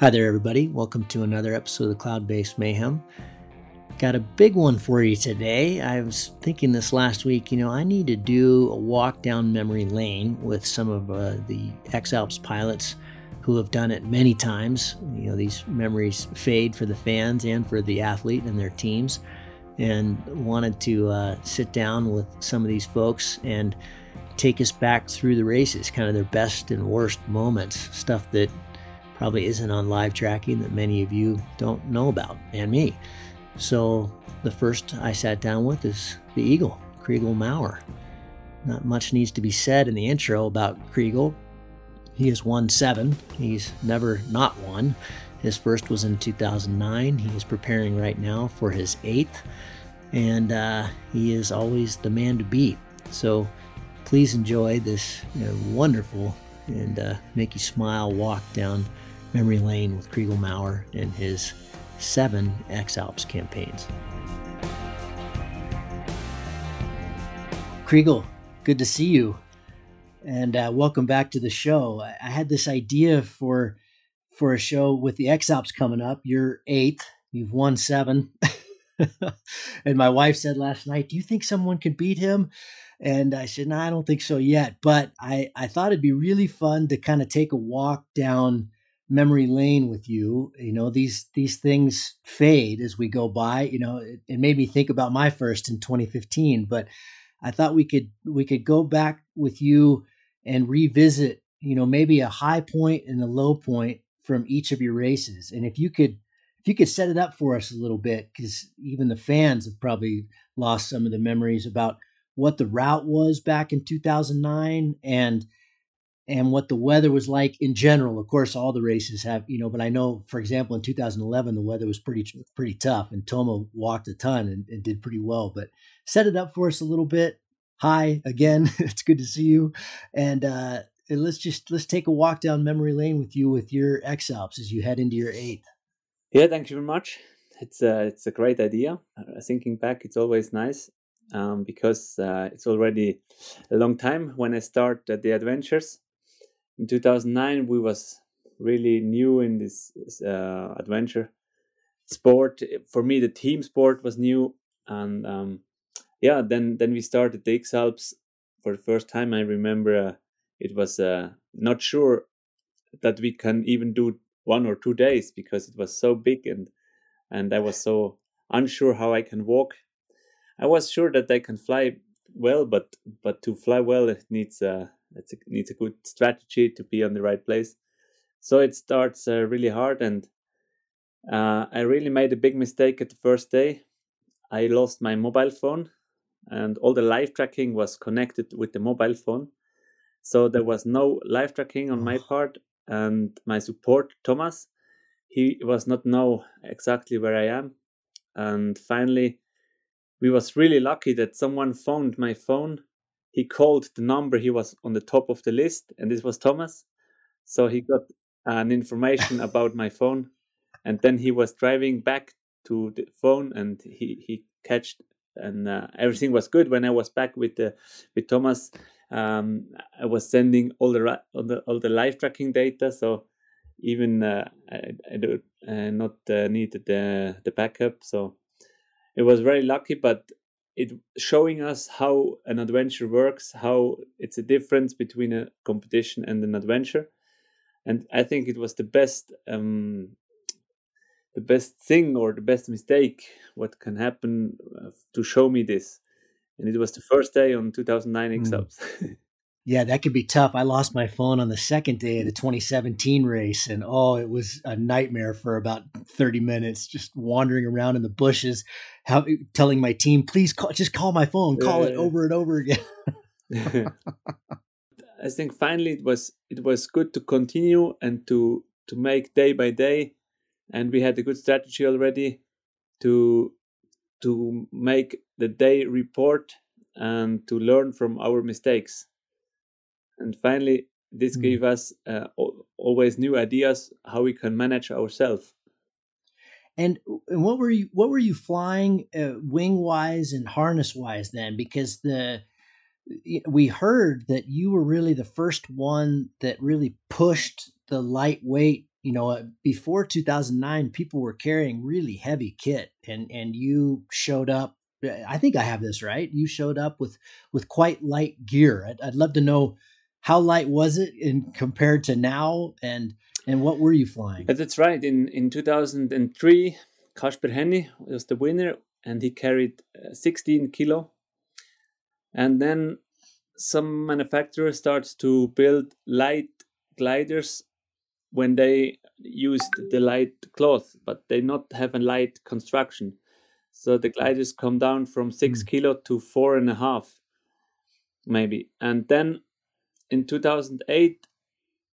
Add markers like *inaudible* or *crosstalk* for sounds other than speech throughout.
Hi there, everybody. Welcome to another episode of Cloudbase Mayhem. Got a big one for you today. I was thinking this last week, you know, I need to do a walk down memory lane with some of uh, the X Alps pilots who have done it many times. You know, these memories fade for the fans and for the athlete and their teams. And wanted to uh, sit down with some of these folks and take us back through the races, kind of their best and worst moments, stuff that probably isn't on live tracking that many of you don't know about, and me. So the first I sat down with is the Eagle, Chrigel Maurer. Not much needs to be said in the intro about Chrigel. He has won seven. He's never not won. His first was in 2009. He is preparing right now for his eighth, and uh, he is always the man to beat. So please enjoy this you know, wonderful and uh, make you smile walk down memory lane with Chrigel Maurer and his seven X Alps campaigns. Chrigel, good to see you, and uh, welcome back to the show. I had this idea for for a show with the X Alps coming up. You're eighth. You've won seven. *laughs* and my wife said last night, "Do you think someone could beat him?" And I said, "No, I don't think so yet." But I I thought it'd be really fun to kind of take a walk down memory lane with you you know these these things fade as we go by you know it, it, made me think about my first in 2015 but i thought we could we could go back with you and revisit you know maybe a high point and a low point from each of your races. And if you could if you could set it up for us a little bit because even the fans have probably lost some of the memories about what the route was back in 2009 and and what the weather was like in general. Of course, all the races have, you know, but I know, for example, in 2011, the weather was pretty pretty tough, and Toma walked a ton and, and did pretty well. But set it up for us a little bit. Hi again, *laughs* it's good to see you, and uh, let's just let's take a walk down memory lane with you with your X Alps as you head into your eighth. Yeah, thank you very much. It's a it's a great idea. Uh, thinking back, it's always nice um, because uh, it's already a long time when I start the adventures in 2009 we was really new in this uh, adventure sport. For me the team sport was new and um, yeah then then we started the x alps. For the first time i remember uh, it was uh, not sure that we can even do one or two days because it was so big and and i was so unsure how i can walk. I was sure that i can fly well but but to fly well it needs uh, it needs a good strategy to be on the right place. So it starts uh, really hard, and uh, I really made a big mistake at the first day. I lost my mobile phone, and all the live tracking was connected with the mobile phone. So there was no live tracking on my part, and my support Thomas, he was not know exactly where I am, and finally, we was really lucky that someone found my phone he called the number he was on the top of the list and this was thomas. So he got an information *laughs* about my phone and then he was driving back to the phone and he he catched and uh, everything was good. When i was back with the with thomas um, i was sending all the all the all the live tracking data so even uh, I, I do uh, not uh, needed the the backup. So it was very lucky but it showing us how an adventure works, how it's a difference between a competition and an adventure. And I think it was the best um, the best thing or the best mistake what can happen uh, to show me this. And it was the first day on 2009 X Alps. *laughs* Yeah, that could be tough. I lost my phone on the second day of the 2017 race, and oh, it was a nightmare for about 30 minutes, just wandering around in the bushes, how, telling my team, "Please call, just call my phone, call it over and over again." *laughs* *laughs* I think finally it was it was good to continue and to to make day by day, and we had a good strategy already to to make the day report and to learn from our mistakes and finally this mm. gave us uh, always new ideas how we can manage ourselves and, and what were you what were you flying uh, wing wise and harness wise then because the we heard that you were really the first one that really pushed the lightweight you know, uh, before 2009, people were carrying really heavy kit, and and you showed up. I think I have this right. You showed up with with quite light gear. I'd, I'd love to know how light was it in compared to now, and and what were you flying? That's right. In in 2003, Kaspar Henny was the winner, and he carried uh, 16 kilo. And then some manufacturer starts to build light gliders when they used the light cloth, but they not have a light construction. So the gliders come down from six mm. kilo to four and a half, maybe. And then in 2008,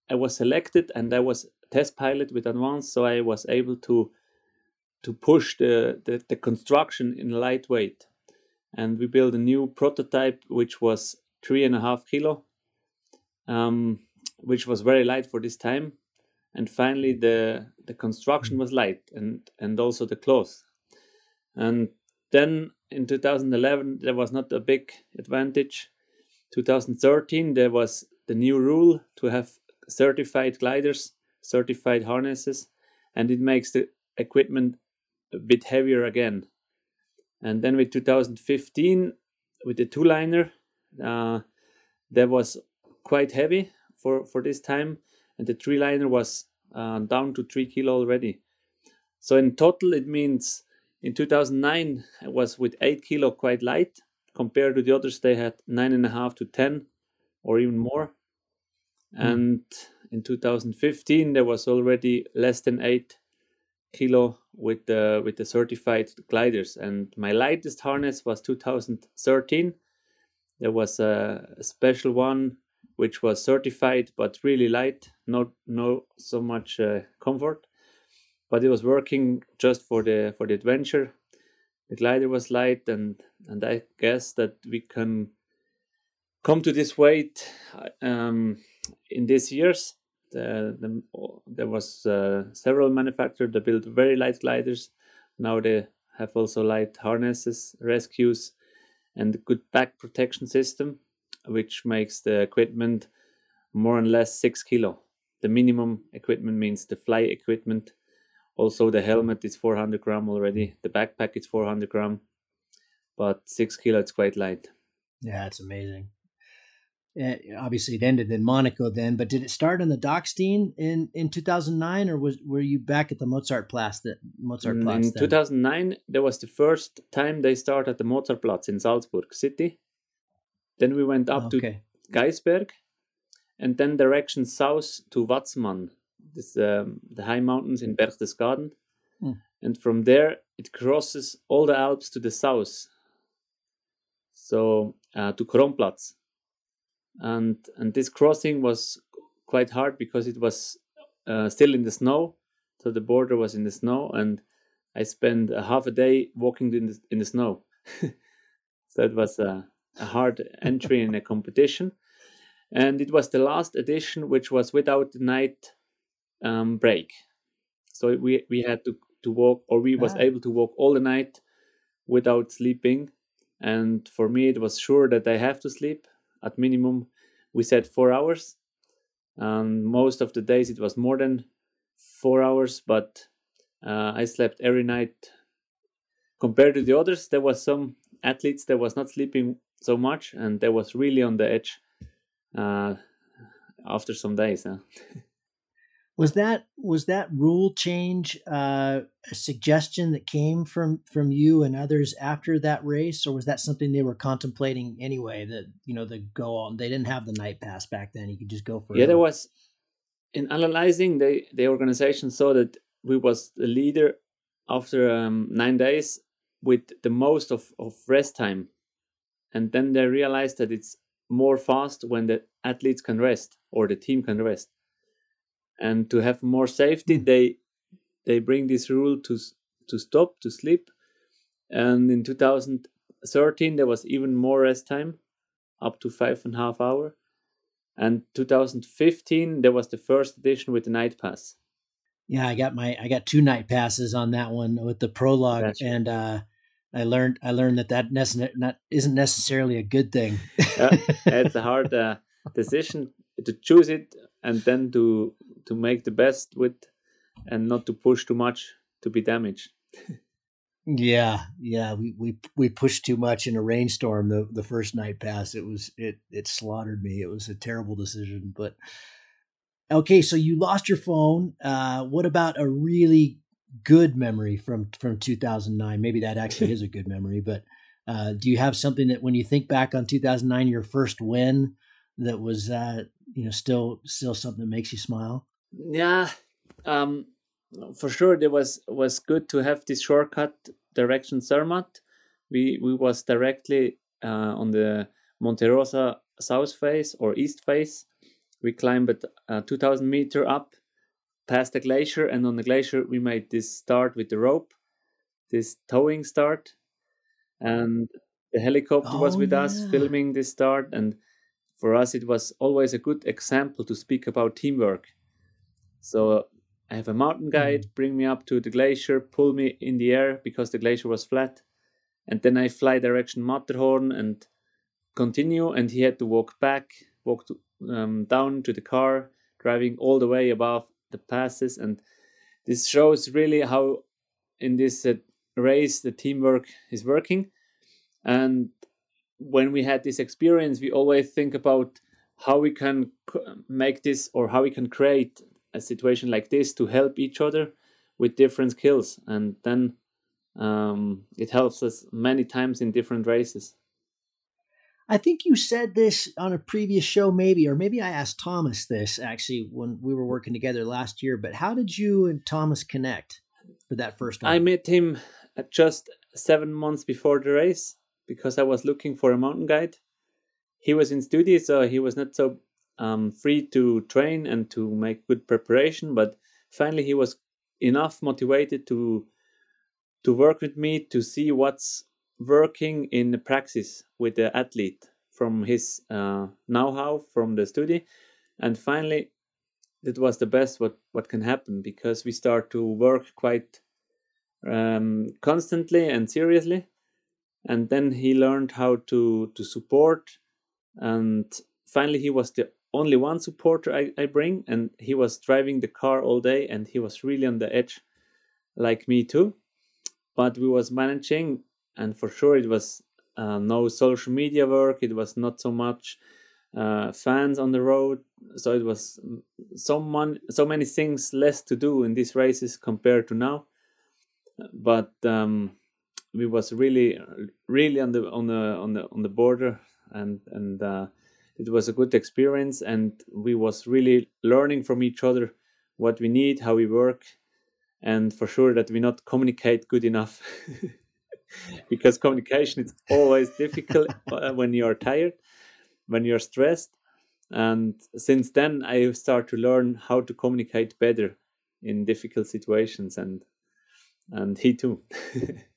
I was selected and I was test pilot with Advance, so I was able to to push the, the, the construction in lightweight. And we built a new prototype which was three and a half kilo, um, which was very light for this time. And finally the the construction was light and and also the cloth and then in 2011 there was not a big advantage 2013 there was the new rule to have certified gliders certified harnesses and it makes the equipment a bit heavier again and then with 2015 with the two liner uh, that was quite heavy for for this time and the three liner was uh, down to three kilo already. So in total, it means in 2009 it was with eight kilo quite light compared to the others. They had nine and a half to ten, or even more. Mm. And in 2015 there was already less than eight kilo with the with the certified gliders. And my lightest harness was 2013. There was a special one which was certified but really light, not no so much uh, comfort. But it was working just for the for the adventure. The glider was light, and and I guess that we can come to this weight um, in these years. The, the, there was uh, several manufacturers that built very light gliders. Now they have also light harnesses, rescues, and good back protection system which makes the equipment more or less six kilo. The minimum equipment means the fly equipment. Also, the helmet is 400 gram already. The backpack is 400 gram, but six kilo it's quite light. Yeah, it's amazing. It, obviously, it ended in Monaco then, but did it start in the Dachstein in in 2009, or was were you back at the Mozartplatz? That Mozartplatz. Mm, in then? 2009, there was the first time they started at the Mozartplatz in Salzburg city then we went up okay. to Gaisberg, and then direction south to Watzmann, this um, the high mountains in Berchtesgaden, mm. and from there it crosses all the Alps to the south, so uh, to Kronplatz, and and this crossing was quite hard because it was uh, still in the snow, so the border was in the snow, and I spent a half a day walking in the in the snow, *laughs* so it was. Uh, a hard entry in a competition. And it was the last edition which was without the night um, break. So we, we had to, to walk, or we was ah. able to walk all the night without sleeping. And for me, it was sure that I have to sleep. At minimum, we said four hours. Um, most of the days it was more than four hours, but uh, I slept every night. Compared to the others, there was some athletes that was not sleeping so much, and that was really on the edge uh, after some days. Huh? *laughs* was that was that rule change uh, a suggestion that came from from you and others after that race, or was that something they were contemplating anyway? That you know the go on they didn't have the night pass back then; you could just go for it. yeah. There was in analyzing the the organization saw that we was the leader after um, nine days with the most of, of rest time and then they realized that it's more fast when the athletes can rest or the team can rest and to have more safety hmm. they they bring this rule to to stop to sleep and in 2013 there was even more rest time up to five and a half hour and 2015 there was the first edition with the night pass yeah i got my i got two night passes on that one with the prologue That's and uh I learned I learned that that nece- not, isn't necessarily a good thing. yeah, *laughs* it's a hard uh, decision to choose it and then to to make the best with and not to push too much to be damaged. yeah, yeah, we we we pushed too much in a rainstorm the the first night pass. It was it it slaughtered me. It was a terrible decision, but okay. So you lost your phone. Uh, what about a really good memory from from 2009? Maybe that actually is a good memory, but. Uh, do you have something that when you think back on 2009, your first win, that was that you know still still something that makes you smile? Yeah, um, for sure. It was was good to have this shortcut direction Zermatt. We we was directly uh, on the Monte Rosa south face or east face. We climbed uh, 2,000 meter up past the glacier, and on the glacier we made this start with the rope, this towing start, and the helicopter oh, was with yeah. us filming this start and for us it was always a good example to speak about teamwork so i have a mountain guide mm. bring me up to the glacier pull me in the air because the glacier was flat and then i fly direction matterhorn and continue and he had to walk back walk to, um, down to the car driving all the way above the passes and this shows really how in this uh, race the teamwork is working and when we had this experience we always think about how we can make this or how we can create a situation like this to help each other with different skills and then um, it helps us many times in different races I think you said this on a previous show, maybe, or maybe I asked Thomas this actually when we were working together last year. But how did you and Thomas connect for that first one? I met him just seven months before the race because I was looking for a mountain guide. He was in study, so he was not so um, free to train and to make good preparation. But finally, he was enough motivated to to work with me to see what's working in the practice with the athlete from his uh, know-how from the study, and finally, that was the best what what can happen because we start to work quite um, constantly and seriously and then he learned how to to support. And finally he was the only one supporter I, I bring. And he was driving the car all day and he was really on the edge like me too. But we was managing and for sure it was uh, no social media work. It was not so much uh, fans on the road. So it was so, mon- so many things less to do in these races compared to now. But um, we was really really on the on the on the on the border and and uh, it was a good experience and we was really learning from each other what we need how we work and for sure that we not communicate good enough. *laughs* Because communication is always difficult *laughs* uh, when you are tired when you're stressed. And since then i start to learn how to communicate better in difficult situations and and he too *laughs*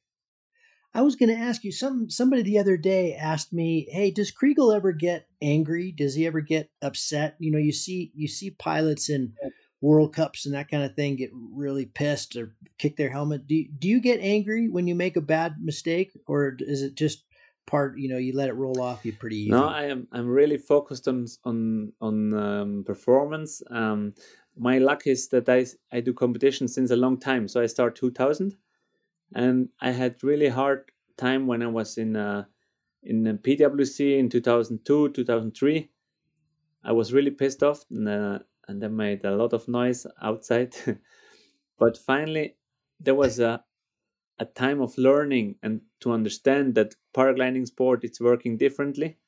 I was going to ask you some somebody the other day asked me, "Hey, does Chrigel ever get angry? Does he ever get upset? You know, you see you see pilots in World Cups and that kind of thing get really pissed or kick their helmet. Do do you get angry when you make a bad mistake or is it just part, you know, you let it roll off you pretty easy? No, I am I'm really focused on on on um, performance. Um, my luck is that I I do competition since a long time. So I start 2000 and I had really hard time when I was in uh, in PWC in 2002 2003. I was really pissed off and, uh, and I made a lot of noise outside. *laughs* but finally, there was a a time of learning and to understand that paragliding sport is working differently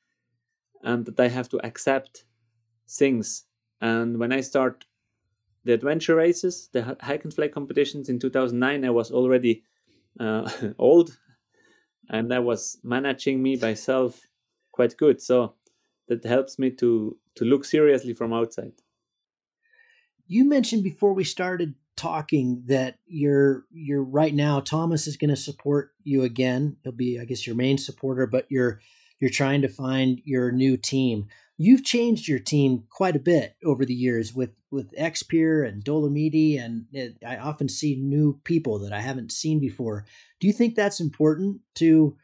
and that I have to accept things. And when I start the adventure races, the hike and fly competitions in 2009, I was already uh, *laughs* old and I was managing me myself quite good. So that helps me to to look seriously from outside. You mentioned before we started talking that you're you're right now Thomas is going to support you again. He'll be I guess your main supporter, but you're you're trying to find your new team you've changed your team quite a bit over the years with with Expir and Dolomiti, and it, I often see new people that I haven't seen before. Do you think that's important to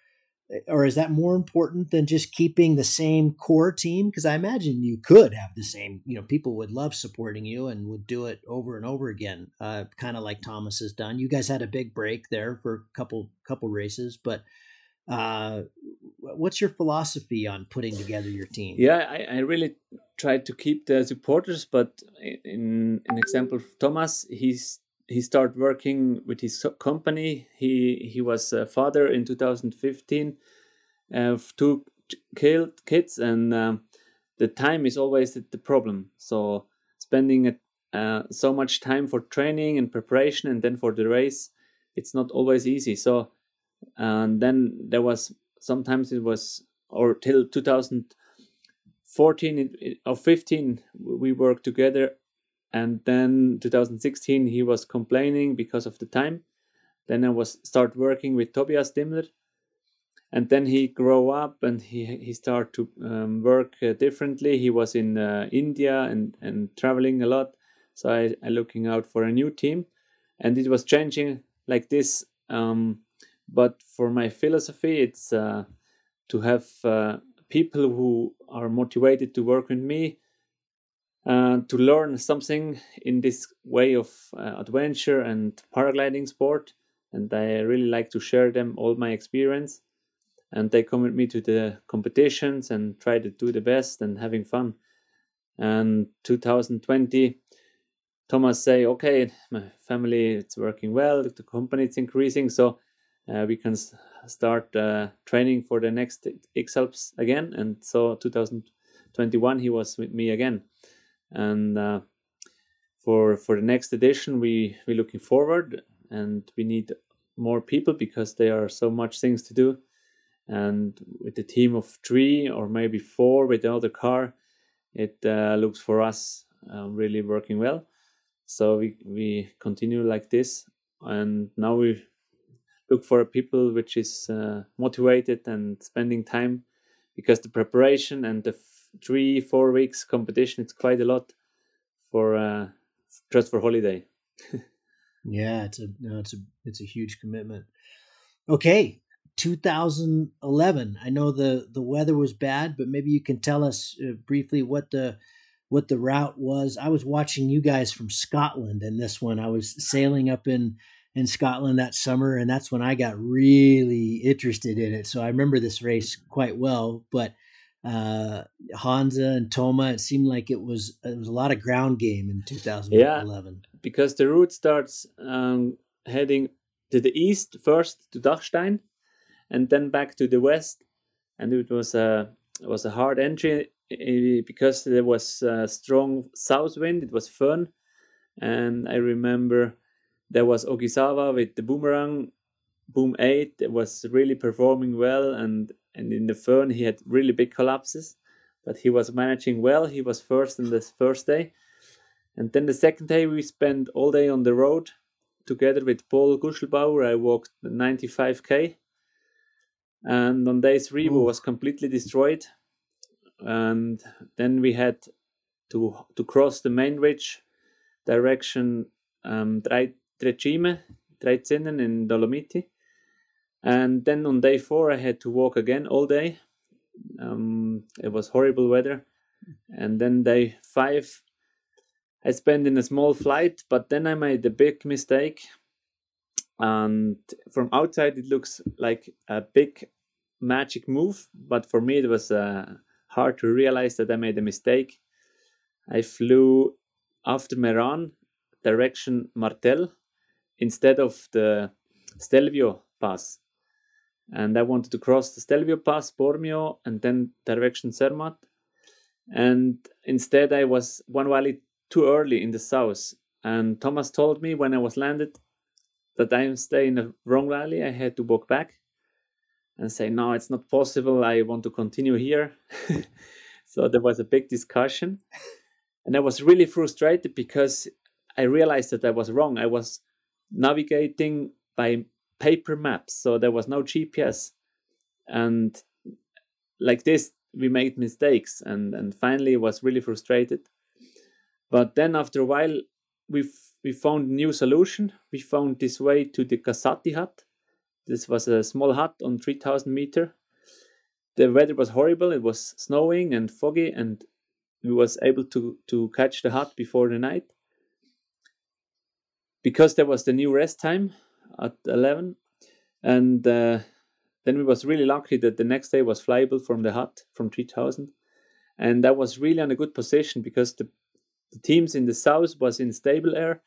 or is that more important than just keeping the same core team? Because I imagine you could have the same, you know, people would love supporting you and would do it over and over again, uh, kind of like Thomas has done. You guys had a big break there for a couple couple races, but uh, what's your philosophy on putting together your team? Yeah, I, I really tried to keep the supporters, but in an example, Thomas, he's he started working with his company. He he was a father in 2015 of two killed kids, and um, the time is always the problem. So spending uh, so much time for training and preparation, and then for the race, it's not always easy. So and then there was sometimes it was or till 2014 or 15 we worked together. And then 2016 he was complaining because of the time. Then i was start working with tobias dimmler. And then he grow up and he he started to um, work uh, differently. He was in uh, india and and traveling a lot. So i i looking out for a new team. And it was changing like this um, but for my philosophy it's uh, to have uh, people who are motivated to work with me uh, to learn something in this way of uh, adventure and paragliding sport. And i really like to share them all my experience. And they come with me to the competitions and try to do the best and having fun. And 2020 thomas say okay my family it's working well. The company it's increasing. So uh, we can start uh, training for the next X Alps again. And so 2021 he was with me again. And uh, for for the next edition we we looking forward. And we need more people because there are so much things to do. And with the team of three or maybe four with the other car it uh, looks for us uh, really working well. So we we continue like this. And now we look for people which is uh, motivated and spending time because the preparation and the three four weeks competition it's quite a lot for uh, just for holiday. *laughs* Yeah it's a no, it's a it's a huge commitment. Okay 2011 i know the the weather was bad but maybe you can tell us uh, briefly what the what the route was. I was watching you guys from scotland in this one. I was sailing up in in Scotland that summer, and that's when I got really interested in it. So I remember this race quite well. But uh, Hansa and Toma, it seemed like it was it was a lot of ground game in 2011. Yeah, because the route starts um, heading to the east first to Dachstein, and then back to the west, and it was a it was a hard entry because there was a strong south wind. It was fun, and I remember there was Ogisawa with the boomerang boom 8 it was really performing well and and in the föhn he had really big collapses but he was managing well. He was first in the first day. And then the second day we spent all day on the road together with paul guschlbauer. I walked 95k and on day three Ooh. we was completely destroyed. And then we had to to cross the main ridge direction um, Trecime, Drei Zinnen in Dolomiti. And then on day four, I had to walk again all day. Um, it was horrible weather. And then day five, I spent in a small flight, but then I made a big mistake. And from outside, it looks like a big magic move, but for me, it was uh, hard to realize that I made a mistake. I flew after Meran, direction Martel, instead of the Stelvio pass. And I wanted to cross the Stelvio pass, Bormio, and then direction Zermatt. And instead, I was one valley too early in the south. And Thomas told me when I was landed that I am staying in the wrong valley. I had to walk back and say, no, it's not possible. I want to continue here. *laughs* so there was a big discussion. And I was really frustrated because I realized that I was wrong. I was navigating by paper maps so there was no gps and like this we made mistakes and and finally was really frustrated. But then after a while we we found a new solution. We found this way to the Casati hut. This was a small hut on 3000 meter. The weather was horrible. It was snowing and foggy, and we was able to to catch the hut before the night. Because there was the new rest time at eleven, and uh, then we was really lucky that the next day was flyable from the hut from three thousand, and that was really on a good position because the the teams in the south was in stable air.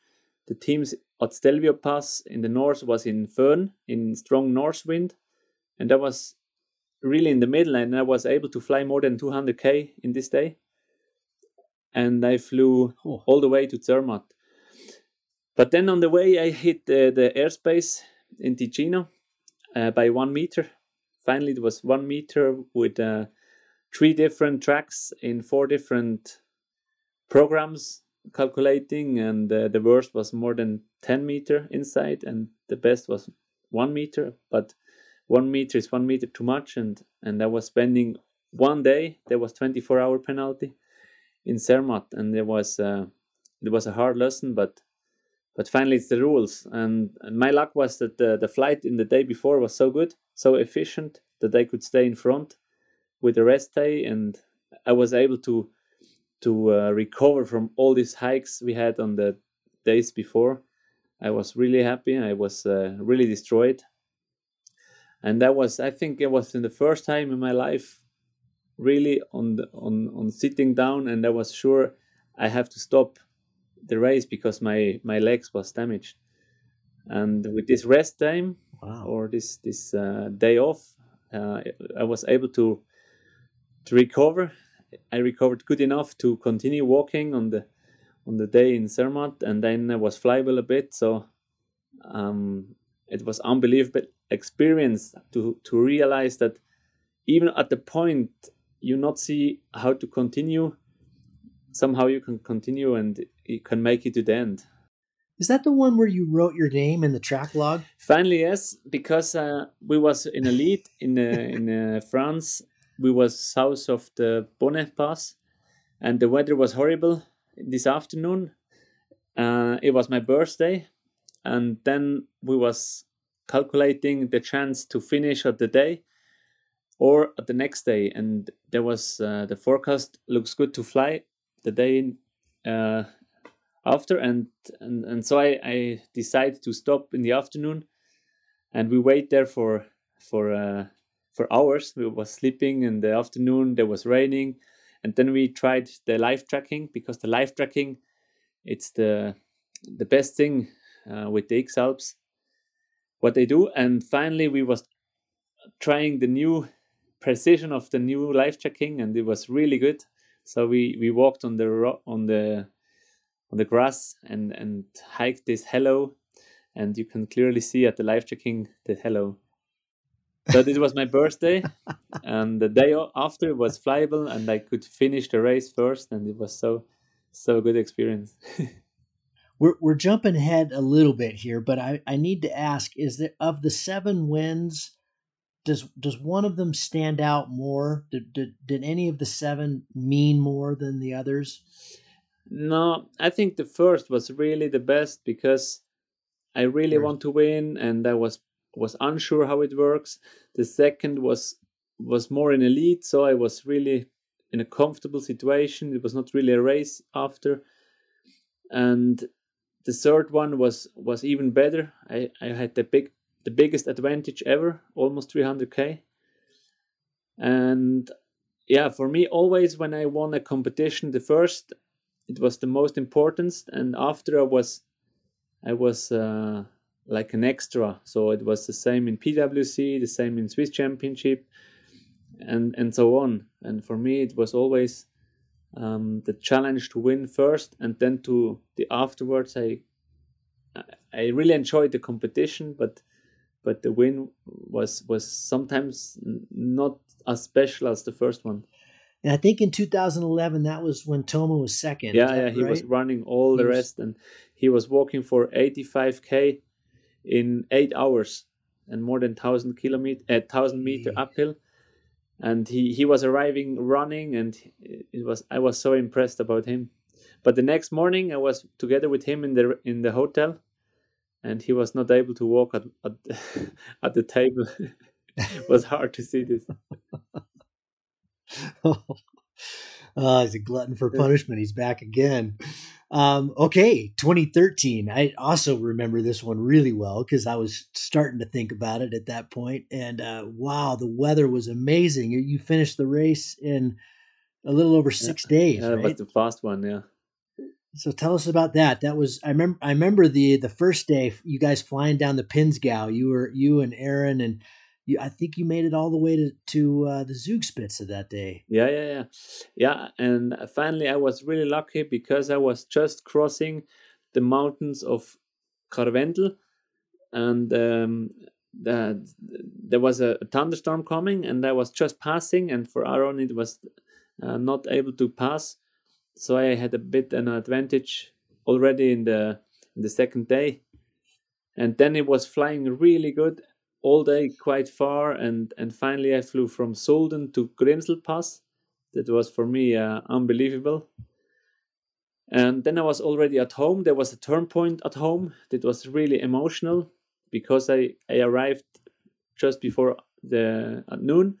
The teams at Stelvio Pass in the north was in Föhn in strong north wind, and that was really in the middle. And I was able to fly more than 200k in this day, and I flew Cool. all the way to Zermatt. But then on the way, I hit the, the airspace in Ticino uh, by one meter. Finally, it was one meter with uh, three different tracks in four different programs calculating, and uh, the worst was more than 10 meter inside, and the best was one meter. But one meter is one meter too much, and and I was spending one day. There was 24 hour penalty in Zermatt, and there was uh, it was a hard lesson, but but finally it's the rules. And, and my luck was that the, the flight in the day before was so good so efficient that i could stay in front with the rest day. And i was able to to uh, recover from all these hikes we had on the days before. I was really happy. I was uh, really destroyed. And that was i think it was in the first time in my life really on the, on on sitting down. And i was sure i have to stop the race because my my legs was damaged. And with this rest time Wow. or this this uh, day off uh, i was able to to recover. I recovered good enough to continue walking on the on the day in Zermatt and then i was flyable a bit. So um, it was unbelievable experience to to realize that even at the point you not see how to continue somehow you can continue and you can make it to the end. Is that the one where you wrote your name in the track log? finally yes because uh, we was in a lead in uh, *laughs* in uh, france. We was south of the bonnet pass and the weather was horrible this afternoon. Uh, it was my birthday and then we was calculating the chance to finish at the day or at the next day and there was uh, the forecast looks good to fly the day uh, after and, and and so I, I decided to stop in the afternoon. And we wait there for for uh, for hours. We was sleeping in the afternoon. There was raining. And then we tried the live tracking because the live tracking it's the the best thing uh, with the X Alps what they do. And finally we was trying the new precision of the new live tracking and it was really good so we we walked on the ro- on the on the grass and and hiked this hello and you can clearly see at the live checking the hello. So this was my birthday *laughs* and the day after it was flyable and i could finish the race first and it was so so good experience. *laughs* We're, we're jumping ahead a little bit here, but I, I need to ask: Is there of the seven wins, does does one of them stand out more? Did, did, did any of the seven mean more than the others? no i think the first was really the best because i really Sure. want to win and i was was unsure how it works the second was was more in a lead so i was really in a comfortable situation it was not really a race after and the third one was was even better i i had the big the biggest advantage ever almost 300k and yeah for me always when i won a competition the first it was the most important and after i was i was uh, like an extra. So it was the same in pwc the same in swiss championship and and so on. And for me it was always um, the challenge to win first and then to the afterwards i i really enjoyed the competition but but the win was was sometimes not as special as the first one. And I think in 2011, that was when Toma was second. Yeah yeah he was running all the rest and he was walking for 85k in eight hours and more than 1000 kilometer uh, 1000 meter uphill. And he he was arriving running and it was i was so impressed about him. But the next morning i was together with him in the in the hotel and he was not able to walk at at, *laughs* at the table it *laughs* was hard to see this *laughs* oh, he's a glutton for punishment. He's back again. Um, okay, 2013. I also remember this one really well because I was starting to think about it at that point. And uh, wow, the weather was amazing. You, you, finished the race in a little over six yeah. days. Yeah, right? was the fast one. Yeah. So tell us about that. That was I remember. I remember the the first day you guys flying down the Pinzgau. You were you and Aaron and you, I think you made it all the way to to uh, the Zugspitze that day. Yeah, yeah, yeah, yeah. And finally, I was really lucky because I was just crossing the mountains of Karwendel, and um, the, there was a, thunderstorm coming, and I was just passing. And for Aaron, it was uh, not able to pass, so I had a bit an advantage already in the in the second day. And then it was flying really good, all day quite far and and finally I flew from Solden to Grimsel Pass. That was for me uh, unbelievable. And then I was already at home. There was a turn point at home that was really emotional because I, I arrived just before the at noon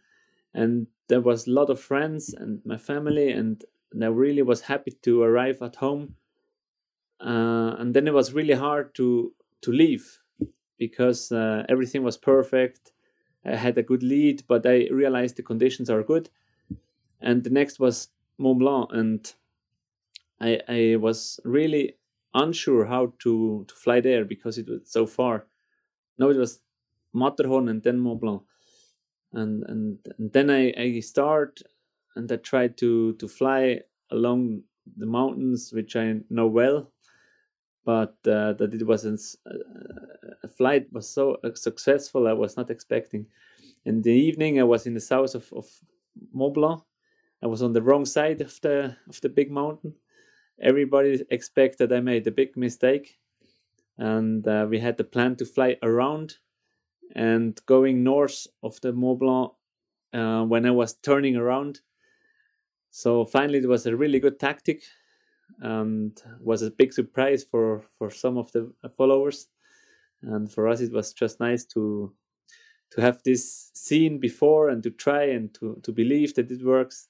and there was a lot of friends and my family and, and I really was happy to arrive at home. Uh, and then it was really hard to to leave because uh, everything was perfect. I had a good lead, but I realized the conditions are good. And the next was Mont Blanc, and I, I was really unsure how to, to fly there because it was so far. No, it was Matterhorn and then Mont Blanc. And, and, and then I, I start and I tried to, to fly along the mountains, which I know well but uh, that it was uh, a flight was so uh, successful I was not expecting. In the evening, I was in the south of, of Mont Blanc. I was on the wrong side of the of the big mountain. Everybody expected I made a big mistake, and uh, we had the plan to fly around and going north of the Mont Blanc uh, when I was turning around. So finally, it was a really good tactic and was a big surprise for for some of the followers. And for us it was just nice to to have this seen before and to try and to to believe that it works.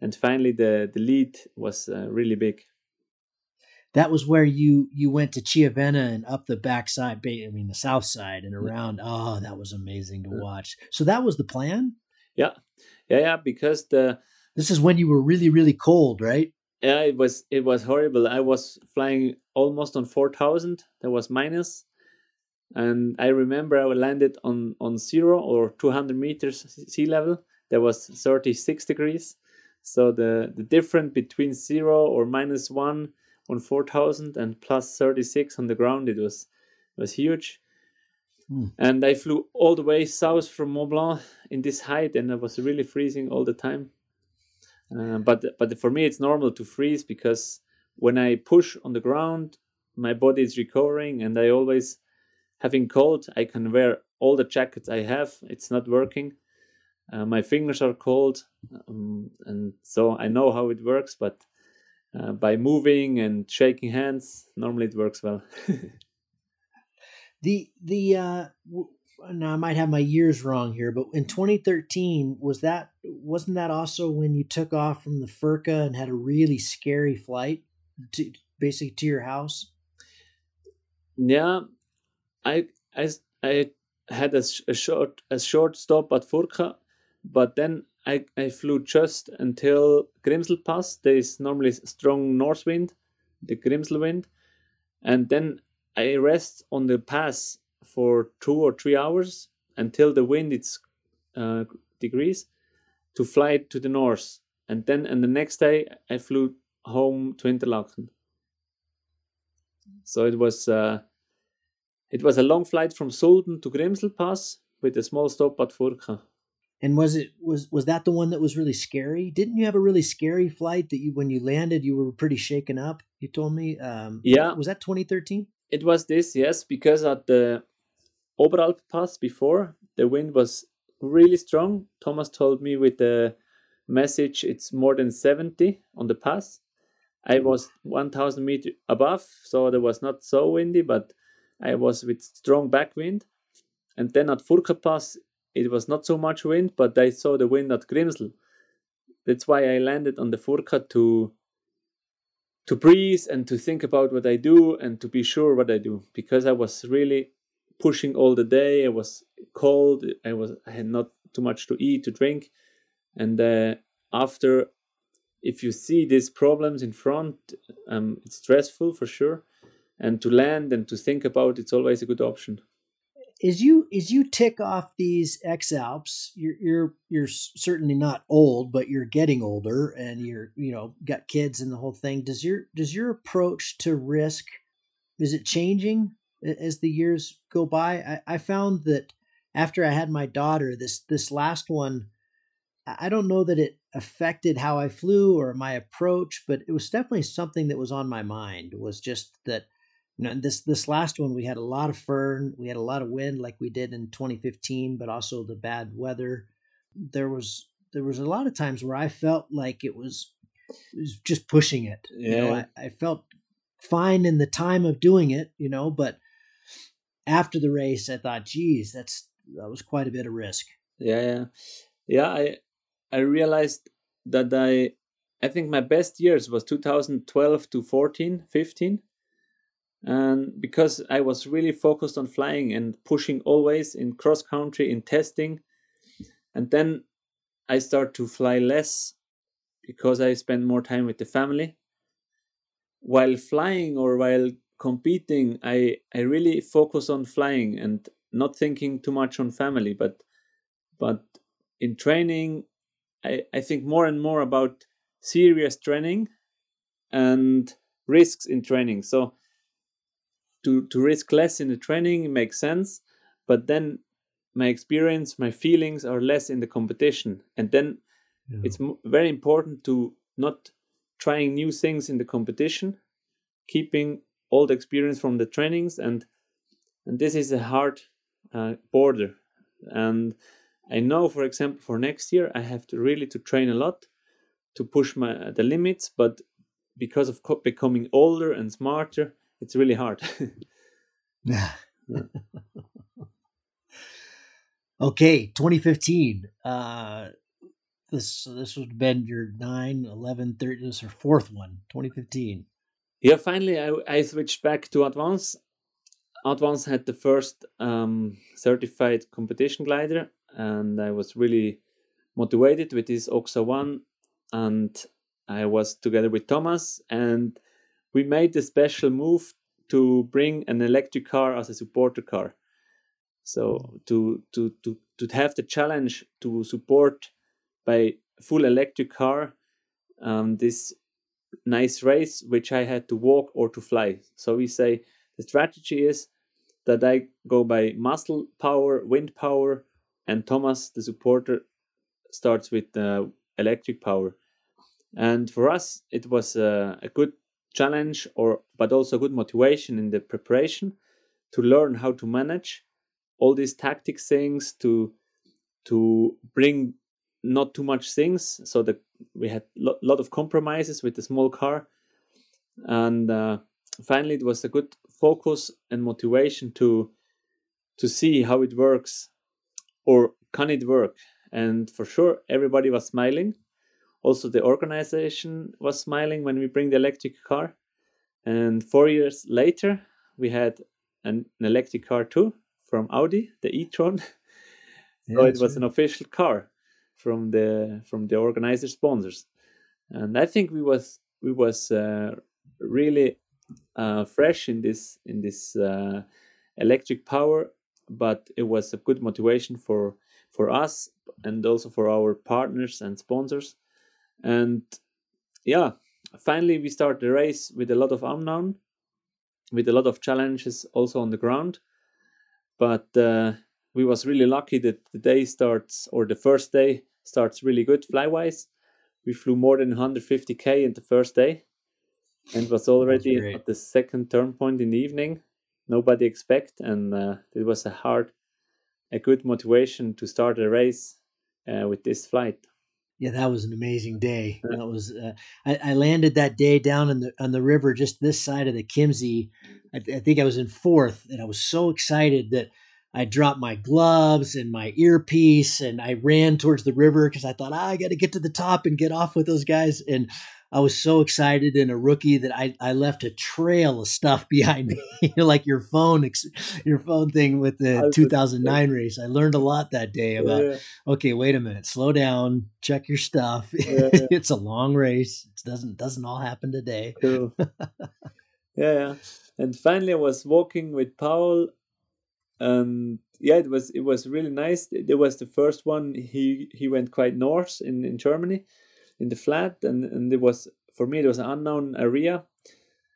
And finally the the lead was uh, really big. That was where you you went to Chiavenna and up the backside I mean the south side and around. Oh that was amazing to watch. So that was the plan? Yeah. Yeah yeah because the this is when you were really really cold right? Yeah it was it was horrible. I was flying almost on 4000 that was minus. And i remember i landed on on zero or 200 meters sea level. That was 36 degrees. So the the difference between zero or minus one on 4000 and plus 36 on the ground it was it was huge. Hmm. and i flew all the way south from mont blanc in this height and i was really freezing all the time uh, but but for me, it's normal to freeze because when I push on the ground, my body is recovering, and I always having cold. I can wear all the jackets I have. It's not working. Uh, my fingers are cold, um, and so I know how it works. But uh, by moving and shaking hands, normally it works well. *laughs* the the uh, now I might have my years wrong here, but in 2013 was that wasn't that also when you took off from the Furka and had a really scary flight to basically to your house? Yeah, I I I had a, a short a short stop at Furka, but then I I flew just until Grimsel Pass. There is normally strong north wind, the Grimsel wind, and then I rest on the pass for two or three hours until the wind is uh, degrees to fly to the north. And then and the next day I flew home to Interlaken. So it was uh, it was a long flight from Solden to Grimsel Pass with a small stop at Furka. And was it was was that the one that was really scary? Didn't you have a really scary flight that you when you landed you were pretty shaken up? You told me. Um, yeah. Was that 2013? It was this, yes, because at the Oberalp Pass before, the wind was really strong. Thomas told me with the message it's more than 70 on the pass. I was 1000 meters above, so there was not so windy, but I was with strong backwind. And then at Furka Pass, it was not so much wind, but I saw the wind at Grimsel that's why I landed on the Furka to to breathe and to think about what I do and to be sure what I do because I was really pushing all the day. I was cold. I was I had not too much to eat to drink, and uh, after, if you see these problems in front, um, it's stressful for sure, and to land and to think about it's always a good option as you as you tick off these X Alps, you're you're you're certainly not old, but you're getting older, and you're you know got kids and the whole thing. Does your does your approach to risk is it changing as the years go by? I, I found that after I had my daughter, this this last one, I don't know that it affected how I flew or my approach, but it was definitely something that was on my mind. Was just that you know, this this last one we had a lot of föhn, we had a lot of wind like we did in 2015, but also the bad weather. There was there was a lot of times where I felt like it was it was just pushing it. Yeah. You know, I, I felt fine in the time of doing it, you know, but after the race I thought, geez, that's that was quite a bit of risk. Yeah, yeah. Yeah, I I realized that I I think my best years was 2012 to 14, 15 and because I was really focused on flying and pushing always in cross country in testing, and then I start to fly less because I spend more time with the family. While flying or while competing, I I really focus on flying and not thinking too much on family, but but in training, I, I think more and more about serious training and risks in training. So to to risk less in the training makes sense but then my experience my feelings are less in the competition and then yeah. it's m- very important to not trying new things in the competition keeping all the experience from the trainings and and this is a hard uh, border and i know for example for next year i have to really to train a lot to push my the limits but because of co- becoming older and smarter it's really hard. yeah. *laughs* okay, 2015. Uh, this this would have been your 9, 11, 13, this is your fourth one, 2015. Yeah, finally I, I switched back to Advance. Advance had the first um, certified competition glider, and I was really motivated with this Oxa One, and I was together with Thomas, and we made the special move to bring an electric car as a supporter car. So to to to to have the challenge to support by full electric car um, this nice race which I had to walk or to fly. So we say the strategy is that I go by muscle power, wind power, and Thomas, the supporter, starts with uh, electric power. And for us, it was a good challenge or but also good motivation in the preparation to learn how to manage all these tactic things to to bring not too much things so that we had a lo- lot of compromises with the small car. And uh, finally it was a good focus and motivation to to see how it works or can it work. And for sure everybody was smiling. Also the organization was smiling when we bring the electric car. And four years later we had an, an electric car too from audi the e-tron. *laughs* So it was an official car from the from the organizer sponsors and i think we was we was uh, really uh, fresh in this in this uh, electric power but it was a good motivation for for us and also for our partners and sponsors and yeah, finally we start the race with a lot of unknown, with a lot of challenges also on the ground. But uh, we was really lucky that the day starts or the first day starts really good flywise. We flew more than 150k in the first day, and was already at the second turn point in the evening. Nobody expect, and uh, it was a hard, a good motivation to start a race uh, with this flight. Yeah, that was an amazing day. *laughs* That was uh, I, I, landed that day down in the on the river just this side of the Chiemsee. I, I, think I was in fourth, and I was so excited that I dropped my gloves and my earpiece and I ran towards the river because I thought, ah, I got to get to the top and get off with those guys. And I was so excited and a rookie that I, I left a trail of stuff *laughs* behind me, like your phone, your phone thing with the 2009 race. I learned a lot that day about, yeah. okay, wait a minute, slow down, check your stuff. Yeah. *laughs* it's a long race. It doesn't, doesn't all happen today. Cool. *laughs* yeah, yeah. And finally I was walking with Paul and yeah, it was, it was really nice. It was the first one. He, he went quite north in, in Germany in the flat, and and it was for me it was an unknown area.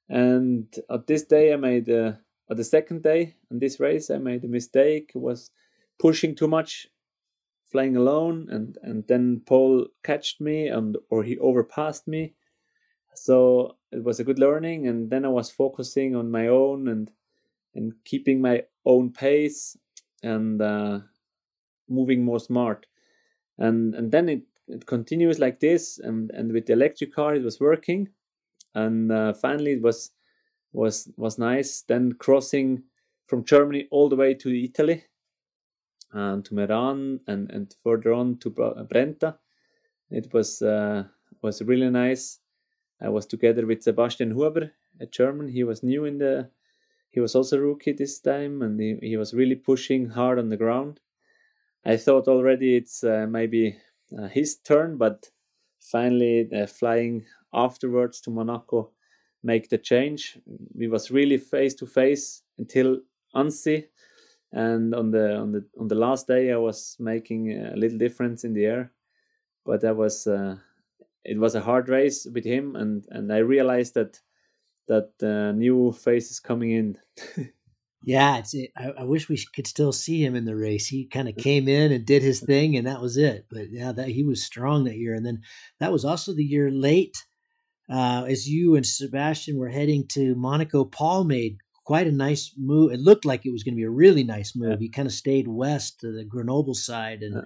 And at this day, I made a, at the second day on this race, I made a mistake. Was pushing too much, flying alone, and and then Paul catched me, and or he overpassed me. So it was a good learning, and then I was focusing on my own and and keeping my own pace and uh, moving more smart. And and then it it continues like this and and with the electric car it was working. And uh, finally it was was was nice. Then crossing from germany all the way to italy and to meran and and further on to brenta. It was uh, was really nice. I was together with sebastian huber a german. He was new in the he was also rookie this time and he, he was really pushing hard on the ground i thought already it's uh, maybe uh, his turn, but finally uh, flying afterwards to Monaco make the change. We was really face to face until Annecy, and on the on the on the last day I was making a little difference in the air, but that was uh, it was a hard race with him, and and I realized that that uh, new is coming in. Yeah, it's. It, I, I, wish we could still see him in the race. He kind of came in and did his thing, and that was it. But yeah, that he was strong that year. And then that was also the year late, uh, as you and Sebastian were heading to Monaco. Paul made quite a nice move. It looked like it was going to be a really nice move. Yeah. He kind of stayed west to the Grenoble side and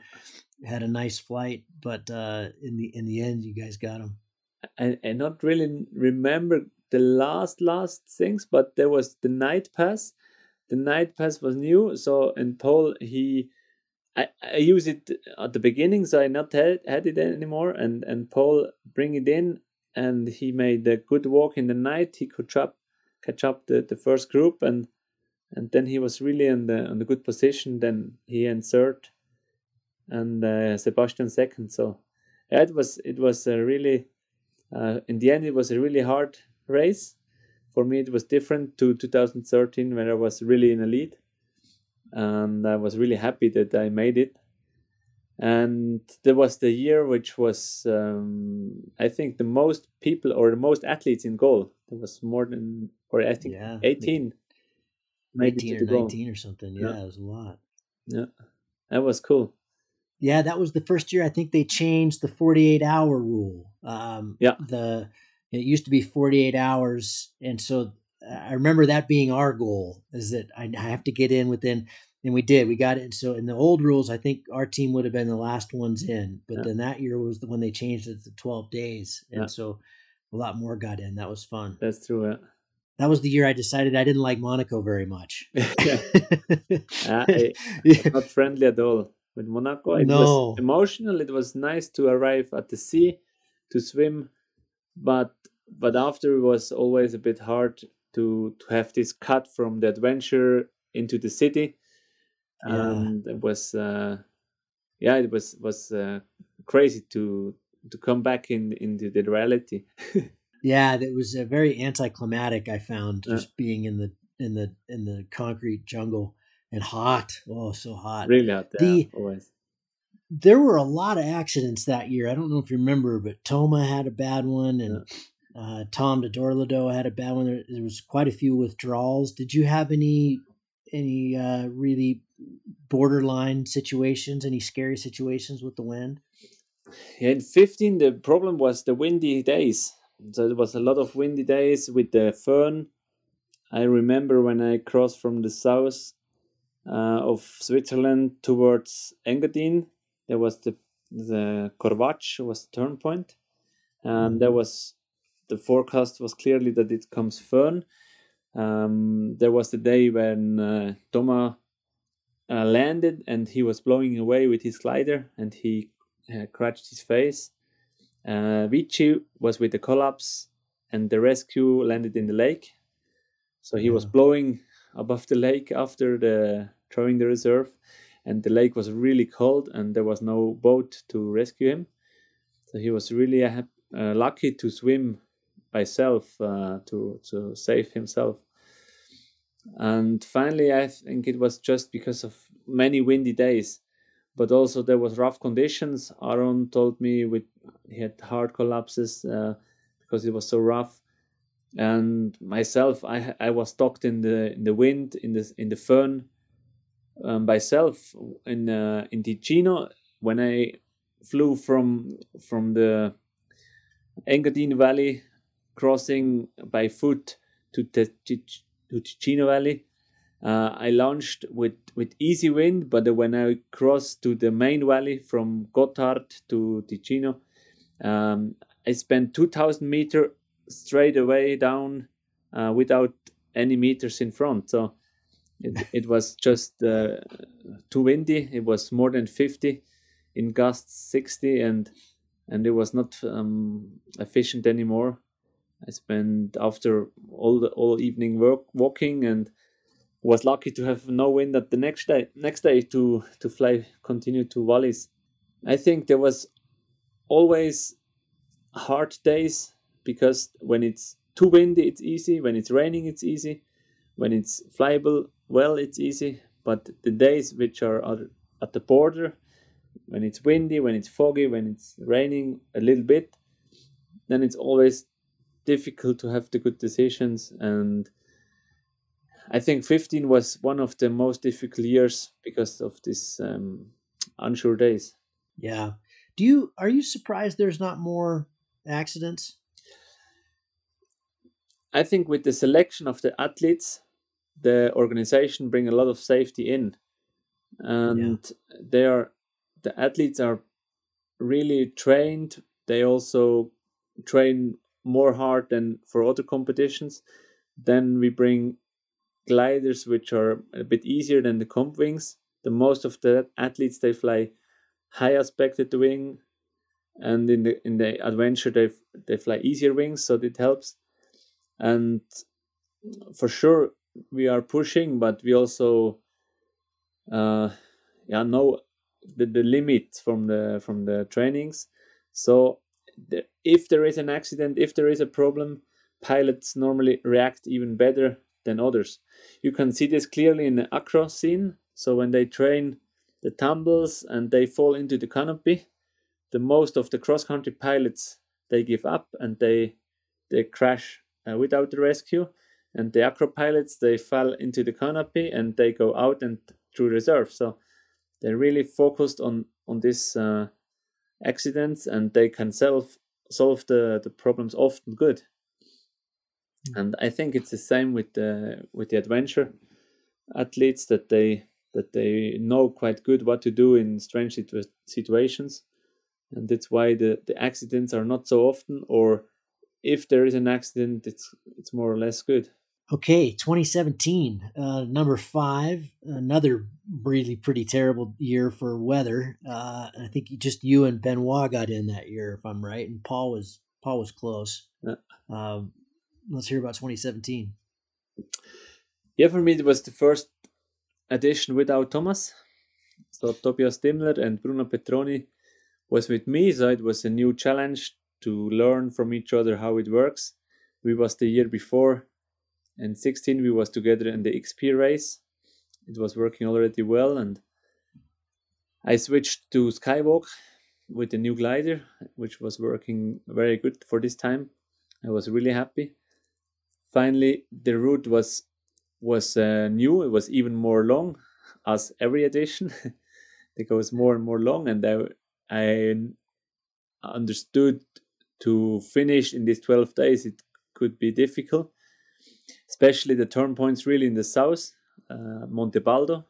yeah. had a nice flight. But uh, in the in the end, you guys got him. I, I not really remember the last last things, but there was the night pass. The night pass was new so and paul he I, I use it at the beginning so i not had, had it anymore and and paul bring it in and he made a good walk in the night. He could chop, catch up the, the first group and and then he was really in the on the good position then he in third and uh, sebastian second. So yeah, it was it was really uh, in the end it was a really hard race. For me it was different to 2013 when I was really in a lead. And I was really happy that I made it. And there was the year which was um, I think the most people or the most athletes in goal. There was more than or I think yeah, 18 18 or 19 or something. Yeah, yeah it was a lot. Yeah that was cool. Yeah that was the first year I think they changed the 48 hour rule. Um, yeah. the it used to be 48 hours. And so I remember that being our goal is that I have to get in within, and we did. We got it. So in the old rules, I think our team would have been the last ones in, but yeah. then that year was the when they changed it to 12 days. And yeah. so a lot more got in. That was fun. That's true. Yeah. That was the year I decided I didn't like Monaco very much. *laughs* yeah. *laughs* I, not friendly at all with Monaco. It no. was emotional. It was nice to arrive at the sea, to swim but but after it was always a bit hard to to have this cut from the adventure into the city yeah. and it was uh, yeah it was was uh, crazy to to come back in into the reality *laughs* yeah it was a very anticlimactic i found just yeah. being in the in the in the concrete jungle and hot oh so hot really hot the, always there were a lot of accidents that year. I don't know if you remember, but Toma had a bad one, and uh, Tom de Dorlodot had a bad one. There, there, was quite a few withdrawals. Did you have any any uh, really borderline situations? Any scary situations with the wind? In fifteen, the problem was the windy days. So there was a lot of windy days with the föhn. I remember when I crossed from the south uh, of Switzerland towards Engadin there was the the Corvatsch was the turn point, there mm-hmm. was the forecast was clearly that it comes föhn. Um, there was the day when uh, Thomas uh, landed and he was blowing away with his glider and he uh, crashed his face. Uh, Vici was with the collapse and the rescue landed in the lake. So he yeah. was blowing above the lake after the throwing the reserve and the lake was really cold and there was no boat to rescue him. So he was really uh, lucky to swim by self uh, to to save himself. And finally, I think it was just because of many windy days, but also there was rough conditions. Aaron told me with he had heart collapses uh, because it was so rough. And myself, I I was stuck in the in the wind in the in the föhn um, myself in uh, in Ticino when I flew from from the Engadine Valley, crossing by foot to the to Ticino Valley. Uh, I launched with, with easy wind, but when I crossed to the main valley from Gotthard to Ticino, um, I spent 2,000 meters straight away down uh, without any meters in front. So it, it was just uh, too windy. It was more than 50 in gusts 60 and and it was not um, efficient anymore. I spent after all the all evening work walking and was lucky to have no wind at the next day next day to to fly continue to valleys. I think there was always hard days because when it's too windy it's easy, when it's raining it's easy, when it's flyable well it's easy, but the days which are at the border when it's windy, when it's foggy, when it's raining a little bit, then it's always difficult to have the good decisions and I think 15 was one of the most difficult years because of this um, unsure days. Yeah. Do you are you surprised there's not more accidents? I think with the selection of the athletes, the organization bring a lot of safety in, and yeah. they are the athletes are really trained. They also train more hard than for other competitions. Then we bring gliders which are a bit easier than the comp wings. The most of the athletes they fly high aspected wing, and in the in the adventure they they fly easier wings, so it helps. And for sure we are pushing, but we also uh, yeah know the, the limits from the from the trainings. So if there is an accident, if there is a problem, pilots normally react even better than others. You can see this clearly in the acro scene. So when they train the tumbles and they fall into the canopy, the most of the cross country pilots they give up and they they crash uh, without the rescue. And the acro pilots they fall into the canopy and they go out and through reserve. So they're really focused on on this uh, accidents and they can solve solve the the problems often good. Mm. and i think it's the same with the with the adventure athletes that they that they know quite good what to do in strange situ- situations. And that's why the the accidents are not so often or if there is an accident it's it's more or less good Okay, 2017, uh, number five, another really pretty terrible year for weather. Uh, I think just you and Benoit got in that year, if I'm right, and Paul was Paul was close. Um, let's hear about 2017. Yeah, for me it was the first edition without Thomas. So Tobias Dimmler and Bruno Petroni was with me, so it was a new challenge to learn from each other how it works. We was the year before and 16 we was together in the xp race. It was working already well and i switched to skywalk with the new glider which was working very good for this time. I was really happy. Finally the route was was uh, new. It was even more long as every edition. *laughs* It goes more and more long and i i understood to finish in these 12 days it could be difficult especially the turn points really in the south, uh, Monte Baldo.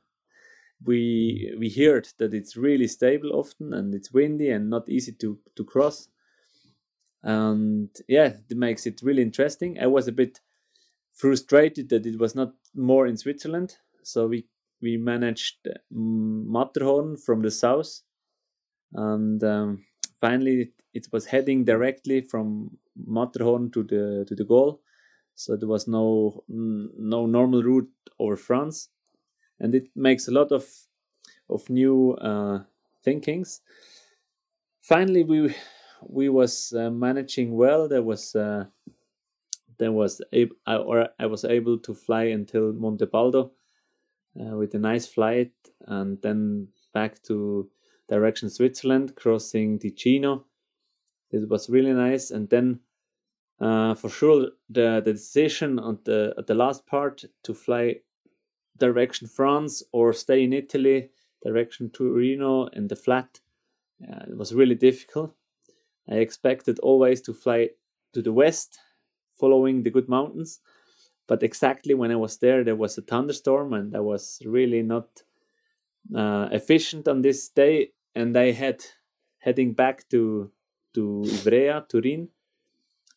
We we heard that it's really stable often and it's windy and not easy to to cross. And yeah, it makes it really interesting. I was a bit frustrated that it was not more in Switzerland, so we we managed um, Matterhorn from the south, and um, finally it, it, was heading directly from Matterhorn to the to the goal. So there was no no normal route over France, and it makes a lot of of new uh, thinkings. Finally, we we was uh, managing well. There was uh, there was able, or I was able to fly until Montebaldo uh, with a nice flight, and then back to direction Switzerland, crossing Ticino. It was really nice, and then uh, for sure the the decision on the at the last part to fly direction France or stay in Italy, direction Torino in the flat. Uh, it was really difficult. I expected always to fly to the west, following the good mountains, but exactly when I was there, there was a thunderstorm, and I was really not uh, efficient on this day. And I had heading back to to Ivrea, Turin,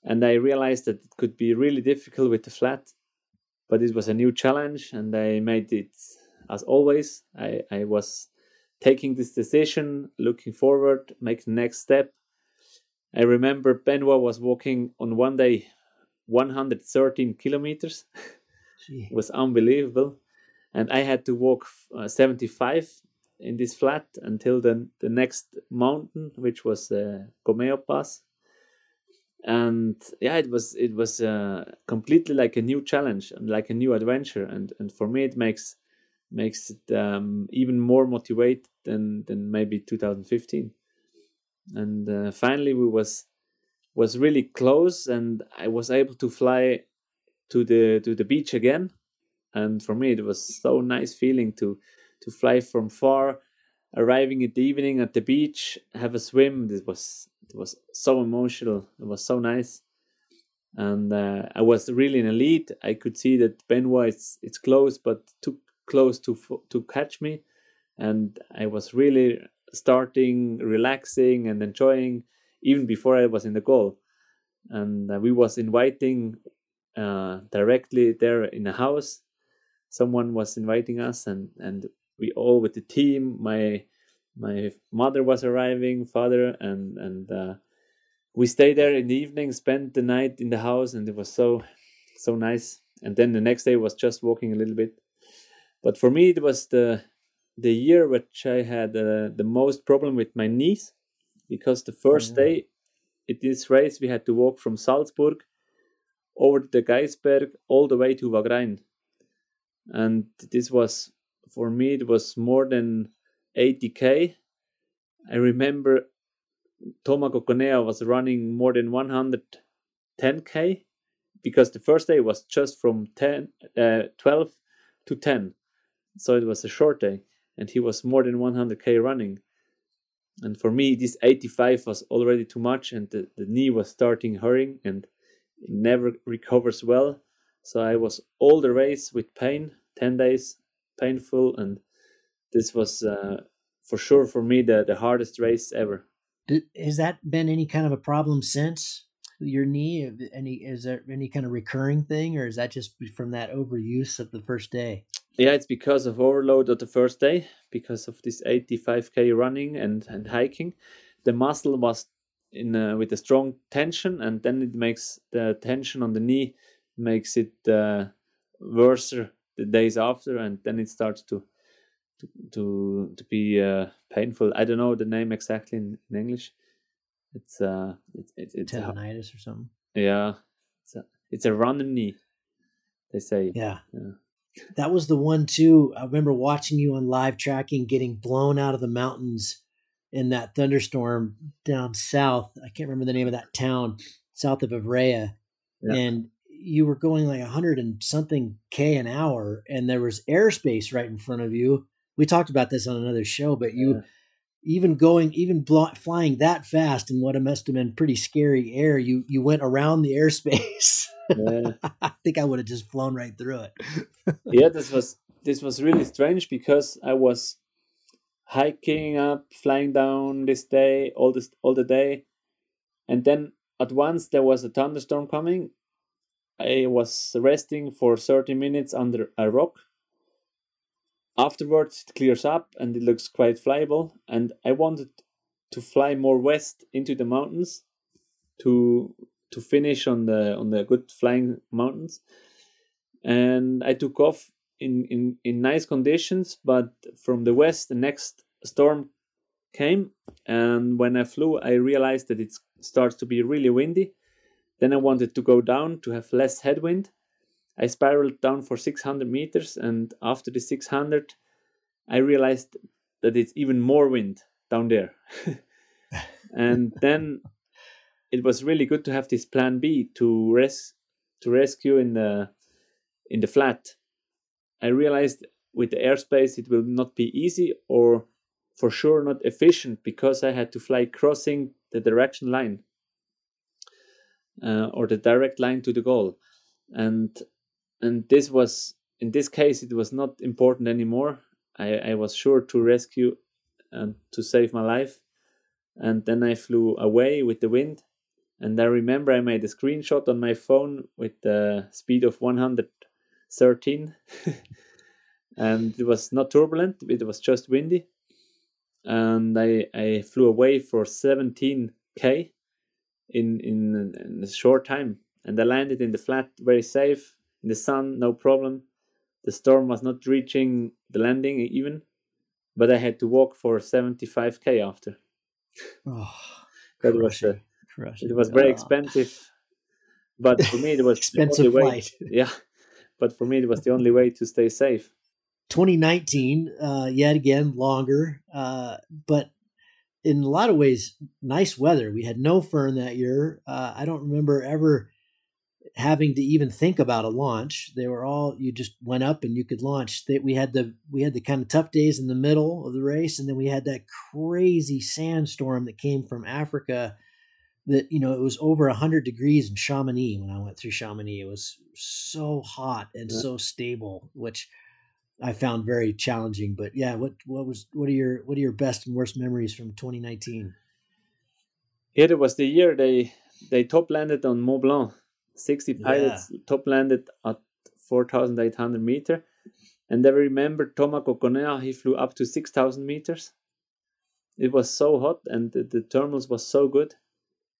and I realized that it could be really difficult with the flat but it was a new challenge and I made it as always. I, I was taking this decision, looking forward, make the next step. I remember Benoit was walking on one day 113 kilometers. it *laughs* was unbelievable. And I had to walk uh, 75 in this flat until the, the next mountain, which was uh, Gomeo Pass and yeah it was it was uh, completely like a new challenge and like a new adventure. And and for me it makes makes it um, even more motivated than than maybe 2015 and uh, finally we was was really close and i was able to fly to the to the beach again. And for me it was so nice feeling to to fly from far arriving at the evening at the beach have a swim. This was it was so emotional. It was so nice, and uh, I was really in a lead. I could see that Benoit it's it's close, but too close to to catch me, and I was really starting relaxing and enjoying even before I was in the goal. And uh, we was inviting uh, directly there in the house. Someone was inviting us, and and we all with the team. My my mother was arriving, father, and and uh, we stayed there in the evening, spent the night in the house, and it was so so nice. And then the next day was just walking a little bit. But for me, it was the the year which I had uh, the most problem with my knees, because the first mm-hmm. day in this race we had to walk from Salzburg over the Gaisberg all the way to Wagrain, and this was for me it was more than 80k. I remember Toma Coconea was running more than 110k because the first day was just from 10, uh, 12 to 10. So it was a short day and he was more than 100k running. And for me, this 85 was already too much and the, the knee was starting hurting and it never recovers well. So I was all the race with pain, 10 days painful and this was uh, for sure for me the, the hardest race ever. Has that been any kind of a problem since your knee? Any is there any kind of recurring thing, or is that just from that overuse of the first day? Yeah, it's because of overload of the first day, because of this 85k running and and hiking. The muscle was in uh, with a strong tension, and then it makes the tension on the knee makes it uh, worse the days after, and then it starts to to to, to be uh, painful. I don't know the name exactly in, in English. It's uh, it's it's, it's tendonitis a, or something. Yeah, it's a it's a runner knee. They say. Yeah. yeah. That was the one too. I remember watching you on live tracking, getting blown out of the mountains in that thunderstorm down south. I can't remember the name of that town south of Ivrea, yeah. and you were going like a hundred and something k an hour, and there was airspace right in front of you, we talked about this on another show, but you yeah. even going even bl- flying that fast in what must have been pretty scary air, you you went around the airspace. Yeah. *laughs* I think I would have just flown right through it. *laughs* yeah, this was this was really strange because I was hiking up, flying down this day, all this all the day, and then at once there was a thunderstorm coming. I was resting for 30 minutes under a rock afterwards it clears up and it looks quite flyable and i wanted to fly more west into the mountains to to finish on the on the good flying mountains. And i took off in in in nice conditions but from the west the next storm came and when i flew i realized that it starts to be really windy. Then i wanted to go down to have less headwind i spiraled down for 600 meters and after the 600 i realized that it's even more wind down there. *laughs* And then it was really good to have this plan b to res to rescue in the in the flat. I realized with the airspace it will not be easy or for sure not efficient because I had to fly crossing the direction line uh, or the direct line to the goal, and and this was in this case it was not important anymore. I, I was sure to rescue and to save my life, and then I flew away with the wind, and I remember I made a screenshot on my phone with the speed of 113. *laughs* and it was not turbulent it was just windy and I, I flew away for 17k in, in, in a short time. And I landed in the flat very safe, in the sun, no problem. The storm was not reaching the landing even, but I had to walk for 75k after. Oh, that was a, it was very oh. expensive, but for me it was expensive flight. *laughs* Yeah, but for me it was the only way to stay safe. 2019, uh, yet again, longer, uh, but in a lot of ways, nice weather. We had no föhn that year. Uh, I don't remember ever having to even think about a launch. They were all you just went up and you could launch. They, we had the we had the kind of tough days in the middle of the race, and then we had that crazy sandstorm that came from Africa. That you know it was over hundred degrees in Chamonix when I went through Chamonix. It was so hot and so stable, which I found very challenging. But yeah, what what was what are your what are your best and worst memories from 2019? It was the year they they top landed on Mont Blanc. 60 pilots yeah. top landed at 4,800 meter. And I remember Thomas Coconea, he flew up to 6,000 meters. It was so hot and the, the thermals was so good.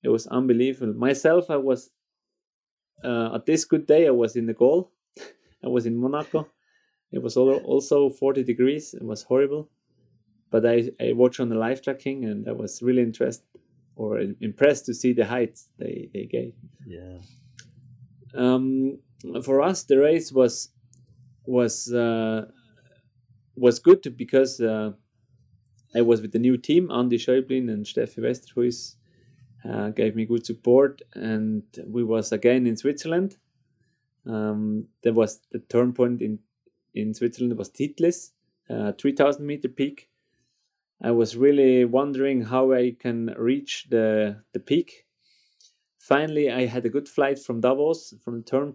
It was unbelievable. Myself, I was, uh, at this good day, I was in the goal. *laughs* I was in Monaco. It was also 40 degrees. It was horrible. But I, I watched on the live tracking and I was really interested or impressed to see the heights they, they gave. Yeah. Um, for us, the race was was uh, was good because uh, I was with the new team, Andy Schäublin and Steffi Westerhuis uh, gave me good support, and we was again in Switzerland. Um, there was the turn point in in Switzerland was Titlis, a 3000 meter peak. I was really wondering how I can reach the, the peak. Finally, I had a good flight from Davos, from the turn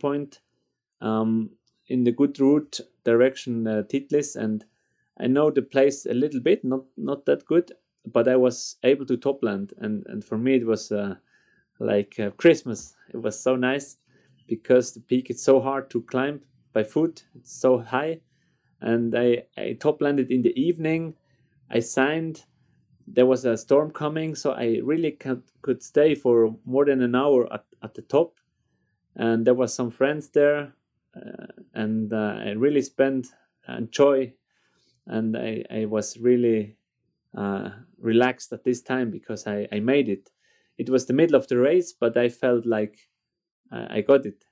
um, in the good route direction uh, Titlis, and I know the place a little bit, not not that good, but I was able to top land, and and for me it was uh, like uh, Christmas. It was so nice because the peak is so hard to climb, by foot. It's so high. And I, I top landed in the evening. I signed. There was a storm coming, so I really could, stay for more than an hour at, at the top. And there was some friends there, uh, and uh, I really spent joy, and I, I was really uh, relaxed at this time because I, I made it. It was the middle of the race, but I felt like I got it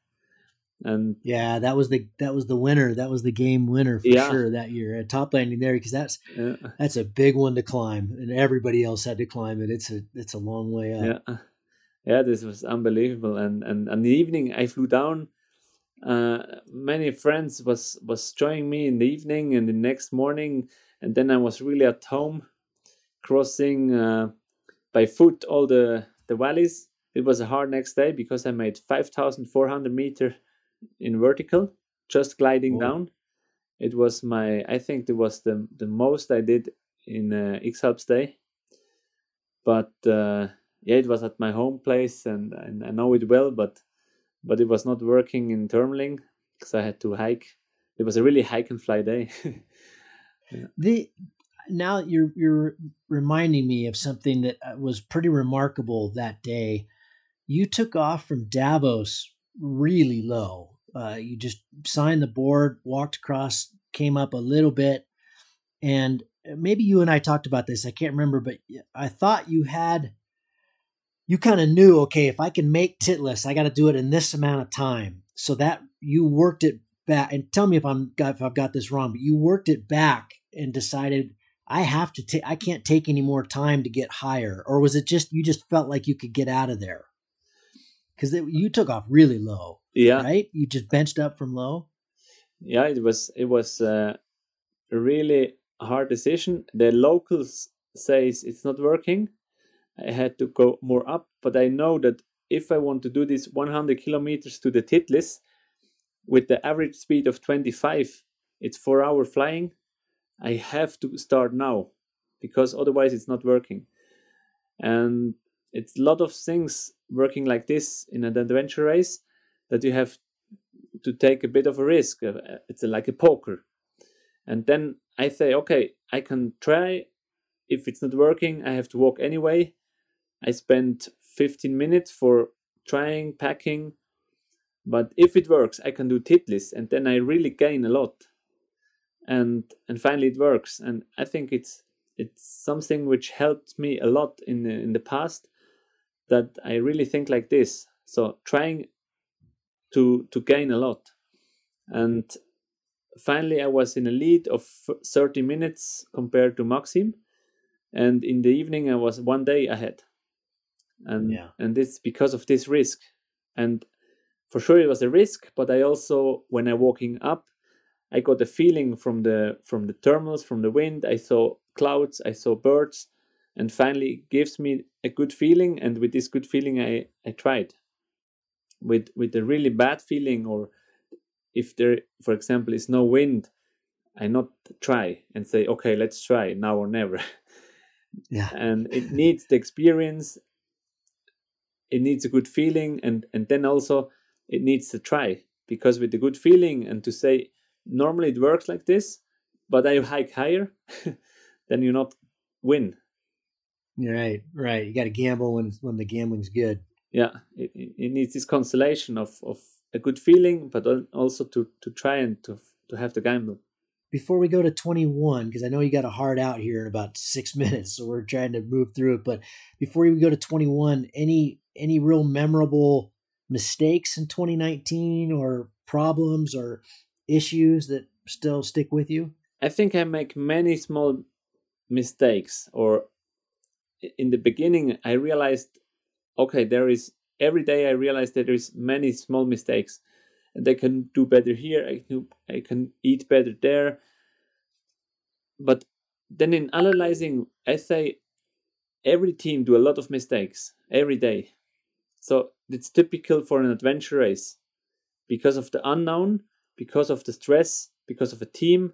and yeah that was the that was the winner. That was the game winner for yeah. sure that year at top landing there because that's yeah. that's a big one to climb and everybody else had to climb it. It's a it's a long way up. Yeah. Yeah this was unbelievable. And and and the evening i flew down uh many friends was was joining me in the evening and the next morning and then i was really at home crossing uh by foot all the the valleys. It was a hard next day because i made 5400 meter in vertical, just gliding oh. down. It was my, I think it was the the most I did in uh, X day. But uh, yeah, it was at my home place, and, and I know it well. But but it was not working in Tourmaline because I had to hike. It was a really hike and fly day. *laughs* Yeah. The now you're you're reminding me of something that uh, was pretty remarkable that day. You took off from Davos really low. Uh, you just signed the board, walked across, came up a little bit, and maybe you and I talked about this. I can't remember, but I thought you had you kind of knew, okay, if I can make Titlis, I got to do it in this amount of time. So that you worked it back, and tell me if I'm if I've got this wrong, but you worked it back and decided I have to take, I can't take any more time to get higher, or was it just you just felt like you could get out of there? Because you took off really low, yeah, right? You just benched up from low. Yeah, it was it was uh, a really hard decision. The locals says it's not working. I had to go more up, but I know that if I want to do this 100 kilometers to the Titlis with the average speed of 25, it's four hour flying. I have to start now because otherwise it's not working. And it's a lot of things working like this in an adventure race that you have to take a bit of a risk. Uh, it's like a poker. And then I say, okay, I can try. If it's not working, I have to walk anyway. I spent 15 minutes for trying, packing. But if it works, I can do Titlis and then I really gain a lot. And and finally it works. And I think it's it's something which helped me a lot in the, in the past that I really think like this. So trying to to gain a lot. And finally I was in a lead of 30 minutes compared to Maxim. And in the evening I was one day ahead and yeah. and this because of this risk and for sure it was a risk but i also when i walking up i got a feeling from the from the thermals from the wind i saw clouds i saw birds and finally it gives me a good feeling and with this good feeling i i tried with with a really bad feeling or if there for example is no wind i not try and say okay let's try now or never. Yeah. *laughs* And it needs the experience it needs a good feeling and and then also it needs to try because with the good feeling and to say normally it works like this but i hike higher *laughs* then you not win. Right right you got to gamble when when the gambling's good yeah it, it needs this constellation of of a good feeling but also to to try and to to have the gamble before we go to 21 because i know you got a hard out here in about six *laughs* minutes so we're trying to move through it but before we go to 21 any any real memorable mistakes in 2019 or problems or issues that still stick with you? I think I make many small mistakes or in the beginning I realized okay there is every day I realize that there is many small mistakes and I can do better here I can I can eat better there but then in analyzing I say every team do a lot of mistakes every day so it's typical for an adventure race because of the unknown, because of the stress, because of a team.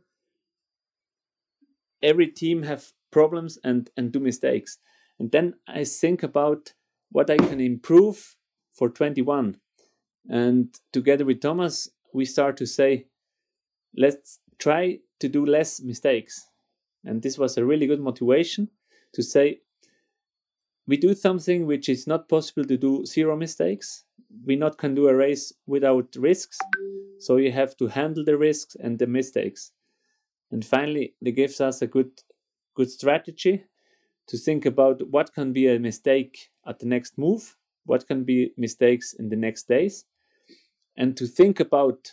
Every team have problems and, and do mistakes. And then I think about what I can improve for 21. And together with Thomas, we start to say, let's try to do less mistakes. And this was a really good motivation to say, we do something which is not possible to do zero mistakes. We not can do a race without risks. So you have to handle the risks and the mistakes. And finally, it gives us a good good strategy to think about what can be a mistake at the next move, what can be mistakes in the next days, and to think about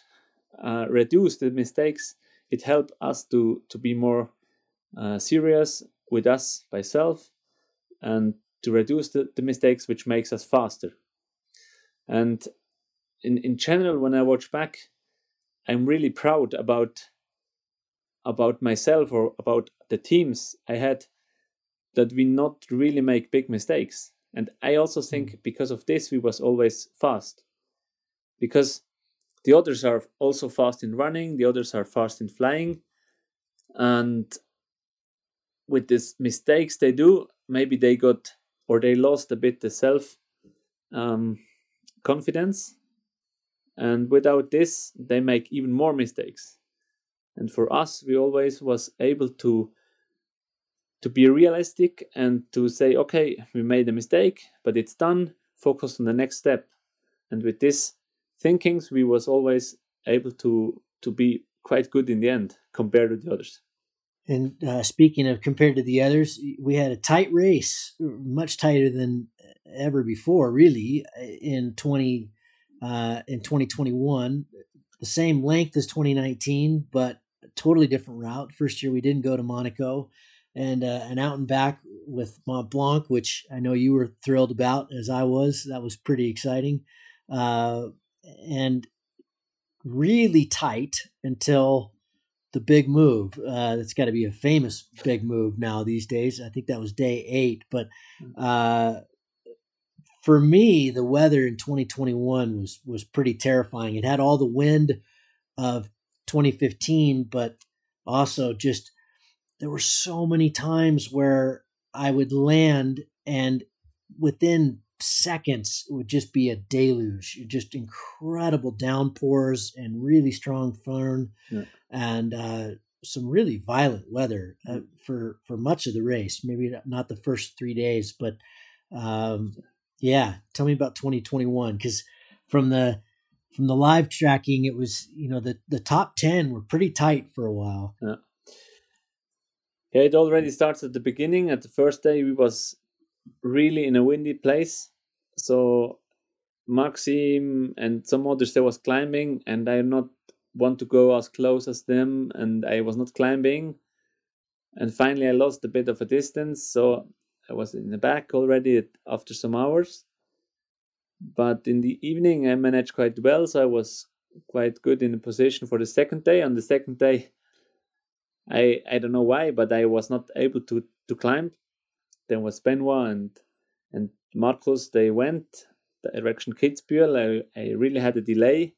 uh, reduce the mistakes. It helps us to to be more uh, serious with us by self and to reduce the, the mistakes, which makes us faster. And in, in general, when I watch back, I'm really proud about about myself or about the teams I had that we not really make big mistakes. And I also think mm. because of this we was always fast. Because the others are also fast in running, the others are fast in flying. And with these mistakes they do, maybe they got or they lost a bit the self um, confidence and without this they make even more mistakes and for us we always was able to to be realistic and to say okay we made a mistake but it's done. Focus on the next step. And with this thinkings we was always able to to be quite good in the end compared to the others. And uh, speaking of compared to the others we had a tight race much tighter than ever before really in 20 uh, in 2021 the same length as 2019 but totally different route. First year we didn't go to monaco and uh, an out and back with Mont Blanc, which I know you were thrilled about, as I was. That was pretty exciting, uh, and really tight until the big move. Uh, that's got to be a famous big move now these days. I think that was day eight, but uh, for me, the weather in 2021 was was pretty terrifying. It had all the wind of 2015, but also just there were so many times where I would land and within seconds it would just be a deluge, just incredible downpours and really strong föhn yeah. and uh, some really violent weather uh, mm. for for much of the race. Maybe not the first three days, but um, yeah. Tell me about 2021 because from the from the live tracking, it was you know the the top ten were pretty tight for a while. Yeah yeah, it already starts at the beginning. At the first day, we was really in a windy place. So Maxim and some others they was climbing, and I not want to go as close as them, and I was not climbing. And finally, I lost a bit of a distance, so I was in the back already after some hours. But in the evening, I managed quite well, so I was quite good in the position for the second day. On the second day, I I don't know why, but I was not able to to climb. Then was Benoit and and Marcus. They went the direction Kitzbühel. I, I really had a delay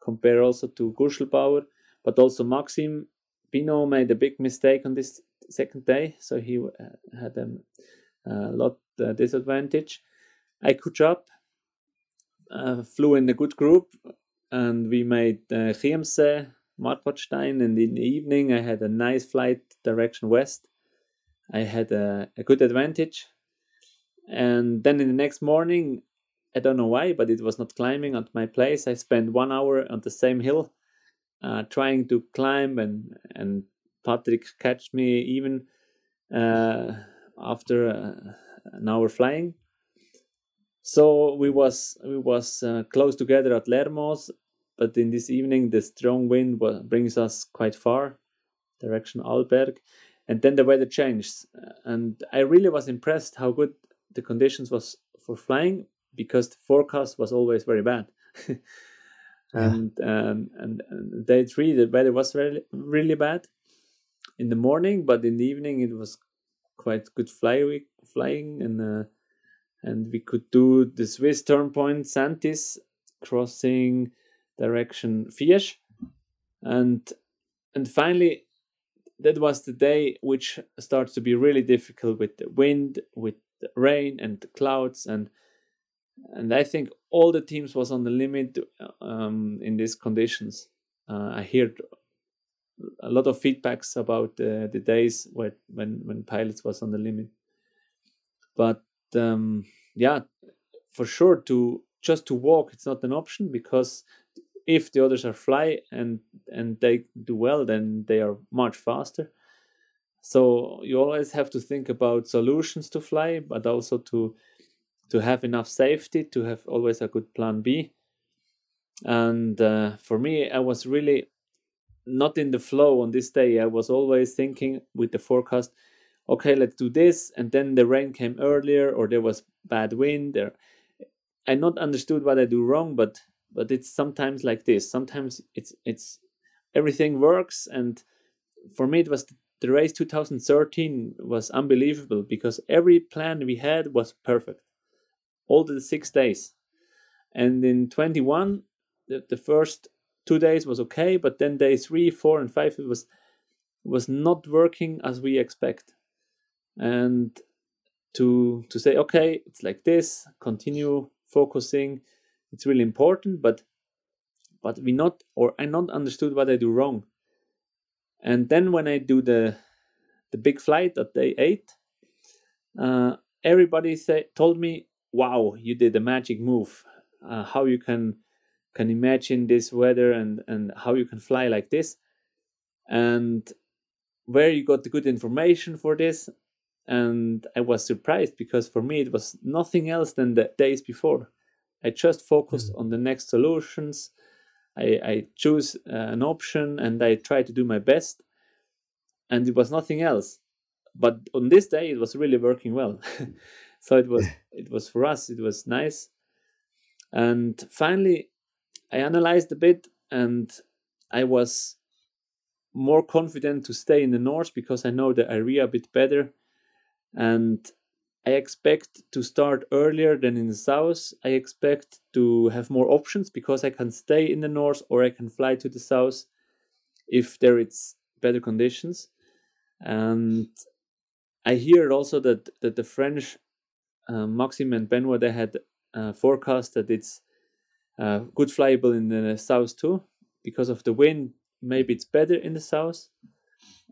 compared also to Guschlbauer, but also Maxim Pinot made a big mistake on this second day, so he uh, had a, a lot uh, disadvantage. I could up, uh, flew in a good group, and we made uh, Marquartstein, and in the evening I had a nice flight direction west. I had a, a good advantage. And then in the next morning, I don't know why, but it was not climbing at my place. I spent one hour on the same hill, uh, trying to climb, and and Patrick catch me even uh, after uh, an hour flying. So we was we was uh, close together at Lermoos, but in this evening the strong wind brings us quite far direction Arlberg and then the weather changed. And I really was impressed how good the conditions was for flying because the forecast was always very bad. *laughs* And, um, and and day three the weather was really really bad in the morning but in the evening it was quite good fly, flying and uh, and we could do the Swiss turn point Säntis crossing direction Fiesch. And and finally that was the day which starts to be really difficult with the wind, with the rain and the clouds and and I think all the teams was on the limit um, in these conditions. Uh, I heard a lot of feedbacks about uh, the days where, when when pilots was on the limit. But um, yeah, for sure to just to walk it's not an option because if the others are fly and and they do well then they are much faster. So you always have to think about solutions to fly but also to to have enough safety to have always a good plan b. And uh, for me i was really not in the flow on this day. I was always thinking with the forecast okay let's do this and then the rain came earlier or there was bad wind. There i not understood what i do wrong but but it's sometimes like this. Sometimes it's it's everything works and for me it was the race 2013 was unbelievable because every plan we had was perfect. All the six days. And in 21 the, the first two days was okay but then day three four and five it was was not working as we expect. And to to say okay it's like this continue focusing it's really important but but we not or i not understood what i do wrong And then when I do the the big flight at day eight, uh, everybody say, told me, "Wow, you did a magic move! Uh, how you can can imagine this weather and and how you can fly like this, and where you got the good information for this." And I was surprised because for me it was nothing else than the days before. I just focused mm. on the next solutions. I, I choose uh, an option and I try to do my best. And it was nothing else. But on this day, it was really working well. *laughs* so it was *laughs* it was for us. It was nice. And finally, I analyzed a bit, and I was more confident to stay in the north because I know the area a bit better. And I expect to start earlier than in the south. I expect to have more options because I can stay in the north or I can fly to the south if there is better conditions. And I hear also that, that the French, uh, and Benoit, they had uh, forecast that it's uh, good flyable in the south too. Because of the wind, maybe it's better in the south.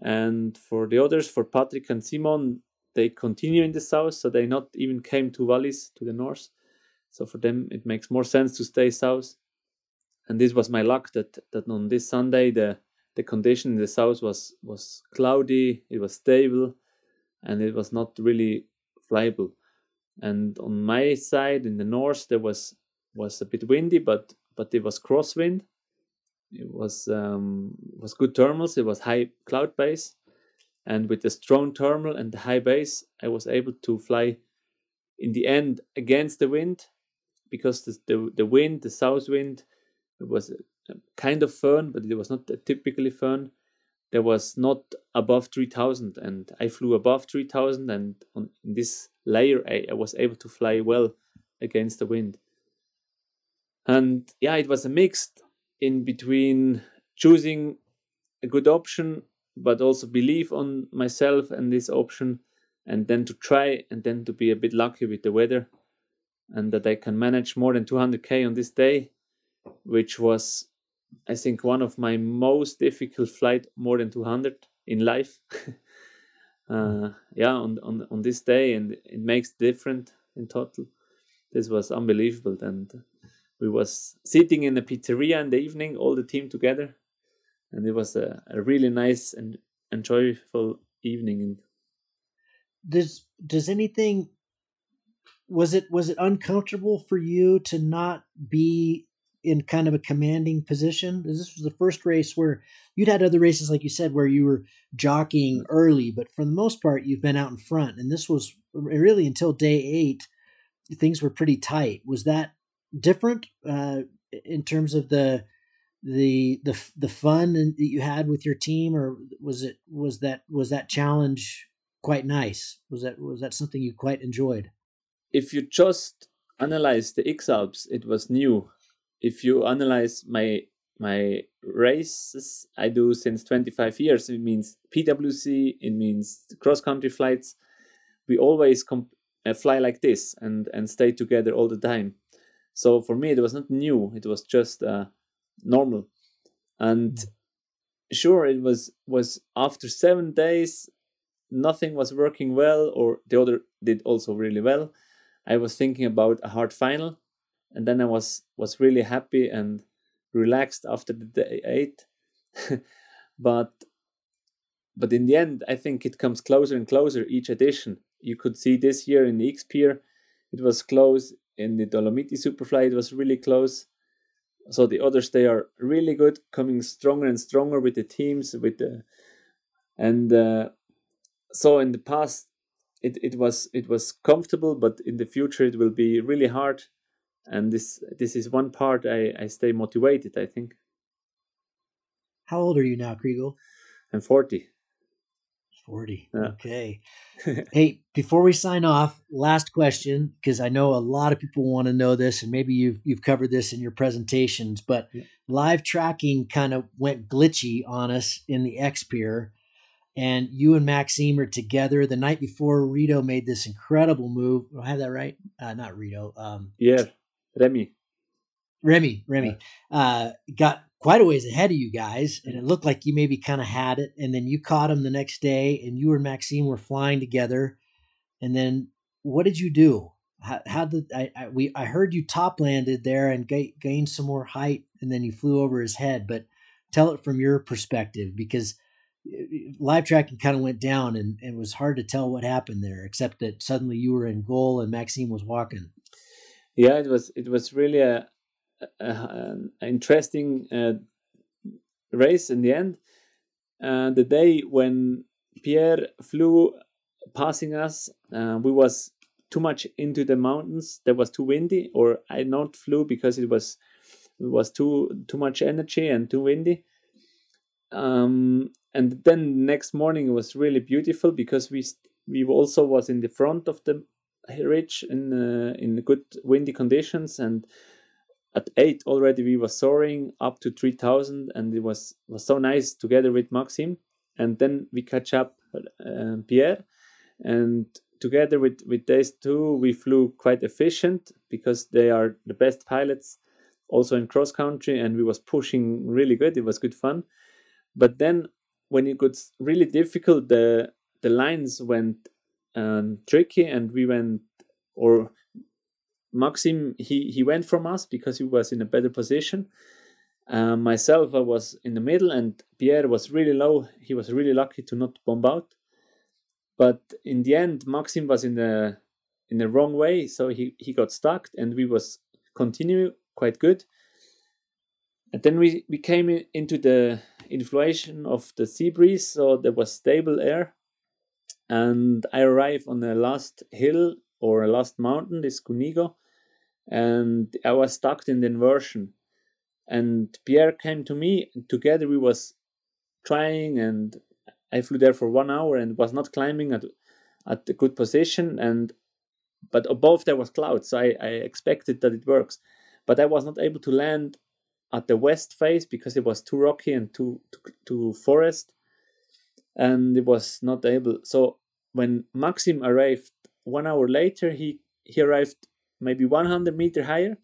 And for the others, for Patrick and Simon, they continue in the south, so they not even came to Wallis to the north. So for them, it makes more sense to stay south. And this was my luck that that on this Sunday the the condition in the south was was cloudy, it was stable, and it was not really flyable. And on my side in the north there was was a bit windy, but but it was crosswind. It was um, was good thermals. It was high cloud base, and with the strong thermal and the high base, I was able to fly in the end against the wind because the, the, the wind, the south wind, was uh, kind of föhn, but it was not typically föhn. There was not above 3000, and I flew above 3000, and on this layer, I, I was able to fly well against the wind. And yeah, it was a mixed in between choosing a good option but also believe on myself and this option and then to try and then to be a bit lucky with the weather and that I can manage more than 200k on this day which was I think one of my most difficult flight more than 200 in life. *laughs* Uh, yeah on, on on this day and it makes different in total. This was unbelievable and we was sitting in a pizzeria in the evening all the team together and it was a, a really nice and enjoyable evening. Does does anything was it was it uncomfortable for you to not be in kind of a commanding position? This was the first race where you'd had other races, like you said, where you were jockeying early, but for the most part, you've been out in front. And this was really until day eight, things were pretty tight. Was that different uh, in terms of the the the the fun that you had with your team, or was it was that was that challenge quite nice? Was that was that something you quite enjoyed? If you just analyze the X Alps, it was new. If you analyze my my races I do since 25 years, it means PWC, it means cross country flights. We always comp- uh, fly like this and and stay together all the time. So for me, it was not new. It was just uh, normal. And mm. sure it was was after seven days nothing was working well or the other did also really well. I was thinking about a hard final and then i was was really happy and relaxed after the day eight. *laughs* But but in the end i think it comes closer and closer each edition. You could see this year in the X-Pyr it was close. In the dolomiti superfly it was really close so the others they are really good coming stronger and stronger with the teams with the and uh, so in the past it, it was it was comfortable but in the future it will be really hard. And this this is one part i i stay motivated i think. How old are you now Chrigel i'm 40 40. Yeah. Okay. *laughs* hey, before we sign off, last question because I know a lot of people want to know this and maybe you've you've covered this in your presentations, but yeah. live tracking kind of went glitchy on us in the X-Pyr and you and Maxime are together the night before Rito made this incredible move. Do I have that right? Uh, not Rito. Um, yeah, Remy. Remy, Remy, uh, got quite a ways ahead of you guys, and it mm-hmm. looked like you maybe kind of had it. And then you caught him the next day, and you and Maxime were flying together. And then what did you do? How, how did I, I, we I heard you top landed there and ga- gained some more height, and then you flew over his head. But tell it from your perspective because live tracking kind of went down and, and it was hard to tell what happened there, except that suddenly you were in goal and Maxime was walking. Yeah, it was it was really a, a an interesting uh, race in the end. Uh, the day when Pierre flew passing us, uh, we was too much into the mountains. That was too windy, or I not flew because it was it was too too much energy and too windy. Um, and then next morning it was really beautiful because we we also was in the front of the ridge in uh, in good windy conditions and at eight already we were soaring up to 3000 and it was was so nice together with maxim. And then we catch up uh, pierre. And together with with these two we flew quite efficient because they are the best pilots also in cross country and we was pushing really good. It was good fun. But then when it got really difficult, the the lines went um, tricky, and we went or Maxim he he went from us because he was in a better position. Uh, myself, I was in the middle, and Pierre was really low. He was really lucky to not bomb out. But in the end, Maxim was in the in the wrong way, so he he got stuck, and we was continue quite good. And then we, we came into the inflation of the sea breeze, so there was stable air. And I arrived on the last hill or last mountain, this Canigó, and I was stuck in the inversion. And Pierre came to me, and together we was trying, and I flew there for one hour and was not climbing at at a good position. And but above there was clouds, so I, I expected that it works, but I was not able to land at the west face because it was too rocky and too too, too forest, and it was not able. So when Maxim arrived one hour later, he he arrived maybe 100 meter higher,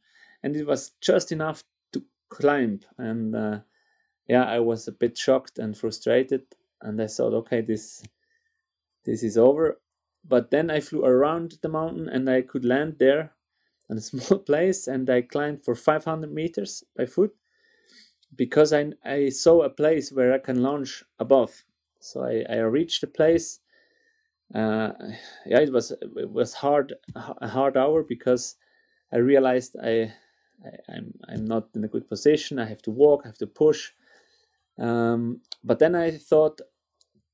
and it was just enough to climb. And uh, yeah, I was a bit shocked and frustrated, and I thought, okay, this this is over. But then I flew around the mountain and I could land there *laughs* in a small *laughs* place and I climbed for 500 meters by foot because I, I saw a place where I can launch above. So I, I reached the place. Uh, yeah, it was it was hard a hard hour because I realized I, I am I'm, I'm not in a good position. I have to walk. I have to push. Um, but then I thought,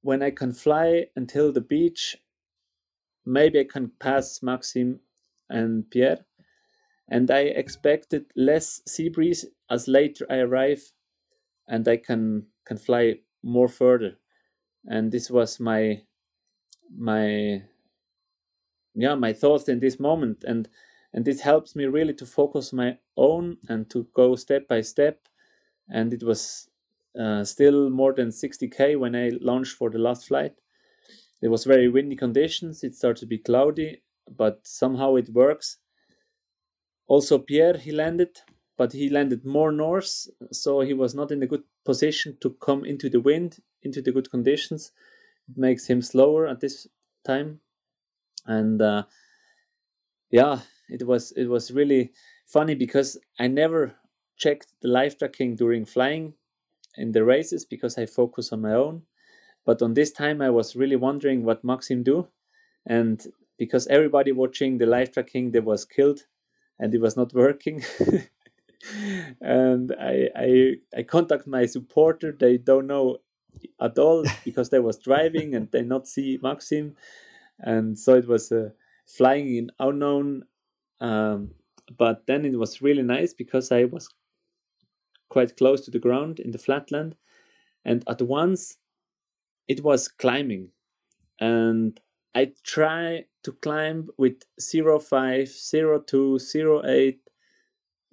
when I can fly until the beach, maybe I can pass Maxim and Pierre and I expected less sea breeze as later I arrive and I can can fly more further. And this was my my yeah my thoughts in this moment. And and this helps me really to focus my own and to go step by step. And it was uh, still more than 60k when i launched for the last flight. It was very windy conditions. It started to be cloudy but somehow it works. Also, Pierre, he landed, but he landed more north, so he was not in a good position to come into the wind, into the good conditions. Makes him slower at this time, and uh, yeah, it was it was really funny because I never checked the live tracking during flying in the races because I focus on my own. But on this time, I was really wondering what Maxim do, and because everybody watching the live tracking, they was killed and it was not working. *laughs* and I, I I contact my supporter. They don't know at all because they was driving and they not see Maxim, and so it was uh, flying in unknown. Um, but then it was really nice because I was quite close to the ground in the flatland, and at once it was climbing, and I try to climb with 05, 02, 08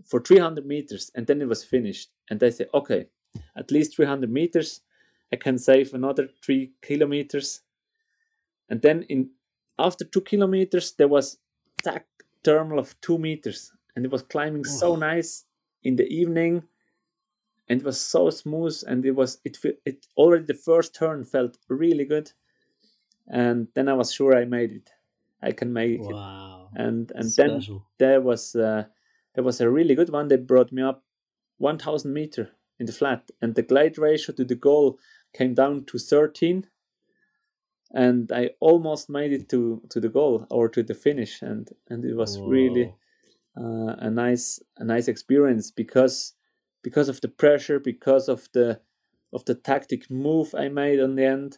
for 300 meters and then it was finished. And I say, okay, at least 300 meters, I can save another three kilometers. And then in after two kilometers, there was that thermal of two meters and it was climbing oh. so nice in the evening. and it was so smooth and it was it it already the first turn felt really good and then i was sure i made it i can make wow. it and and Special. then there was uh, there was a really good one they brought me up 1000 meter in the flat and the glide ratio to the goal came down to 13 and i almost made it to to the goal or to the finish and and it was Whoa. really uh, a nice a nice experience because because of the pressure, because of the of the tactic move I made on the end,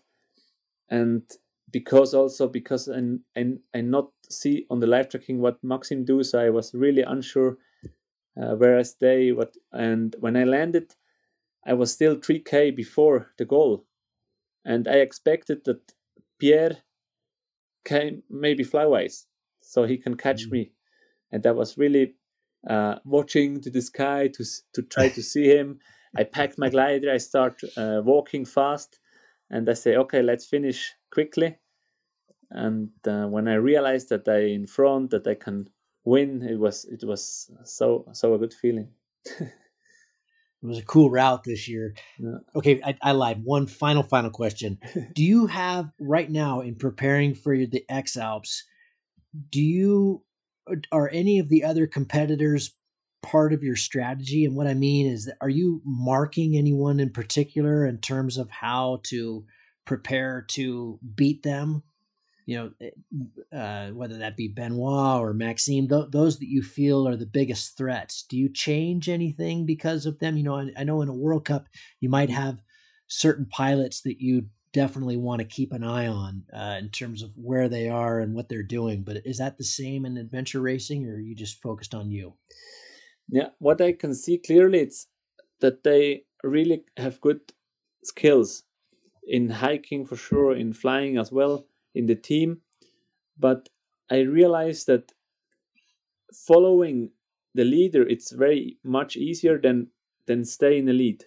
and because also because I I, I not see on the live tracking what Maxim do, so I was really unsure uh, where I stay. What and when I landed, I was still three k before the goal, and I expected that Pierre came maybe flyways, so he can catch mm. me, and I was really uh, watching to the sky to to try to see him. *laughs* I packed my glider. I start uh, walking fast, and I say, "Okay, let's finish quickly." And uh, when I realized that I in front, that I can win, it was it was so so a good feeling. *laughs* it was a cool route this year. Yeah. Okay, I, I lied. One final final question: *laughs* Do you have right now in preparing for the X Alps? Do you are any of the other competitors part of your strategy? And what I mean is, that are you marking anyone in particular in terms of how to prepare to beat them? You know, eh, uh, whether that be Benoit or Maxime, th- those that you feel are the biggest threats. Do you change anything because of them? You know, I, I know in a World Cup you might have certain pilots that you definitely want to keep an eye on uh, in terms of where they are and what they're doing. But is that the same in adventure racing, or are you just focused on you? Yeah, what I can see clearly it's that they really have good skills in hiking for sure, in flying as well, in the team. But I realize that following the leader, it's very much easier than than stay in the lead,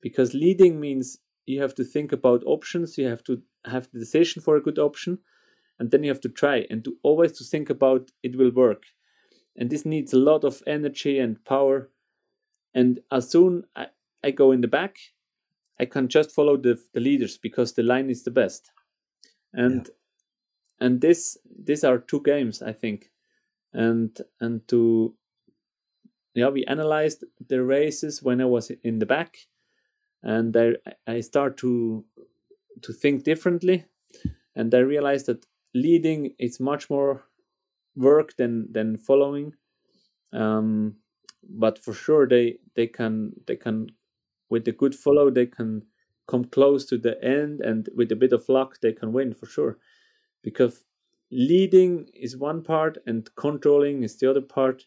because leading means you have to think about options you have to have the decision for a good option and then you have to try and to always to think about it will work and this needs a lot of energy and power and as soon I, I go in the back i can just follow the, the leaders because the line is the best and yeah. And this these are two games i think. And and to yeah we analyzed the races when i was in the back. And I I start to to think differently, and I realized that leading is much more work than than following. Um, but for sure they they can they can with a good follow they can come close to the end. And with a bit of luck they can win for sure because leading is one part and controlling is the other part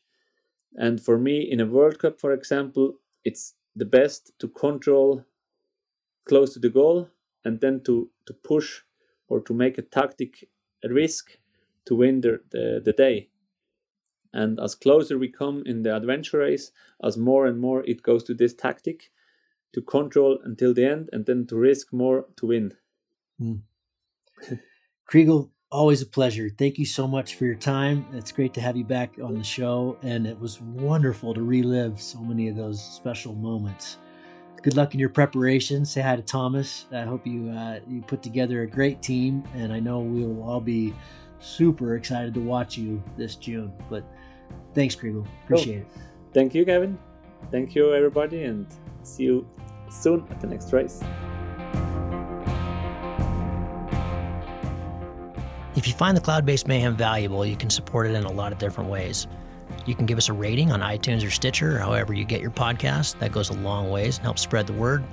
and for me in a world cup for example it's the best to control close to the goal and then to, to push or to make a tactic a risk to win the, the, the day. And as closer we come in the adventure race, as more and more it goes to this tactic to control until the end and then to risk more to win. Mm. *laughs* Chrigel, always a pleasure. Thank you so much for your time. It's great to have you back on the show, and it was wonderful to relive so many of those special moments good luck in your preparation. Say hi to Thomas. I hope you uh, you put together a great team, and I know we will all be super excited to watch you this June. But thanks, Chrigel. Appreciate cool. it. Thank you, Gavin. Thank you, everybody, and see you soon at the next race. If you find the Cloudbase Mayhem valuable, you can support it in a lot of different ways. You can give us a rating on iTunes or Stitcher, or however you get your podcast. That goes a long ways and helps spread the word.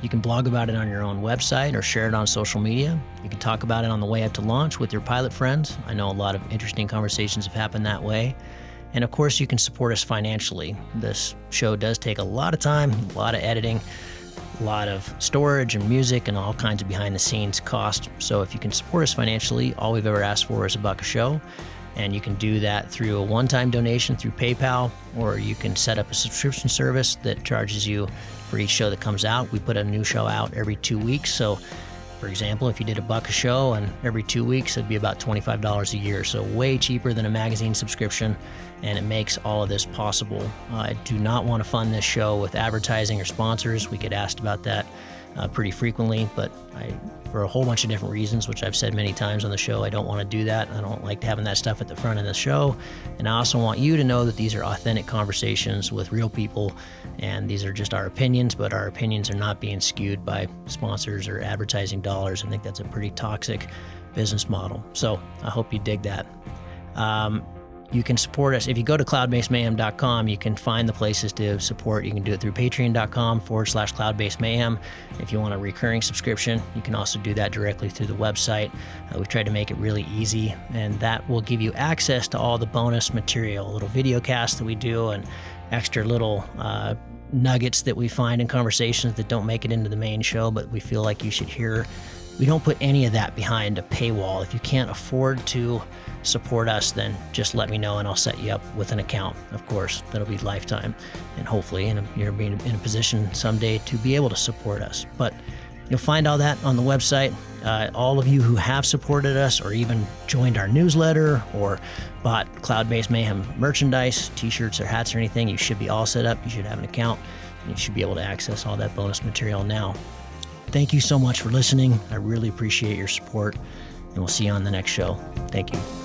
You can blog about it on your own website or share it on social media. You can talk about it on the way up to launch with your pilot friends. I know a lot of interesting conversations have happened that way. And of course, you can support us financially. This show does take a lot of time, a lot of editing, a lot of storage and music, and all kinds of behind the scenes cost. So if you can support us financially, all we've ever asked for is a buck a show. And you can do that through a one time donation through PayPal, or you can set up a subscription service that charges you for each show that comes out. We put a new show out every two weeks. So, for example, if you did a buck a show and every two weeks, it'd be about $25 a year. So, way cheaper than a magazine subscription. And it makes all of this possible. Uh, I do not want to fund this show with advertising or sponsors. We get asked about that uh, pretty frequently, but I, for a whole bunch of different reasons, which I've said many times on the show, I don't want to do that. I don't like having that stuff at the front of the show. And I also want you to know that these are authentic conversations with real people, and these are just our opinions, but our opinions are not being skewed by sponsors or advertising dollars. I think that's a pretty toxic business model. So I hope you dig that. Um, you can support us. If you go to cloudbasemayhem.com, you can find the places to support. You can do it through patreon.com forward slash cloudbasemayhem. If you want a recurring subscription, you can also do that directly through the website. Uh, we've tried to make it really easy, and that will give you access to all the bonus material, little video casts that we do, and extra little uh, nuggets that we find in conversations that don't make it into the main show, but we feel like you should hear. We don't put any of that behind a paywall. If you can't afford to, support us, then just let me know and I'll set you up with an account. Of course, that'll be lifetime, and hopefully, in a, you're being in a position someday to be able to support us. But you'll find all that on the website. Uh, all of you who have supported us, or even joined our newsletter, or bought Cloudbase Mayhem merchandise, T-shirts or hats or anything, you should be all set up. You should have an account, and you should be able to access all that bonus material now. Thank you so much for listening. I really appreciate your support, and we'll see you on the next show. Thank you.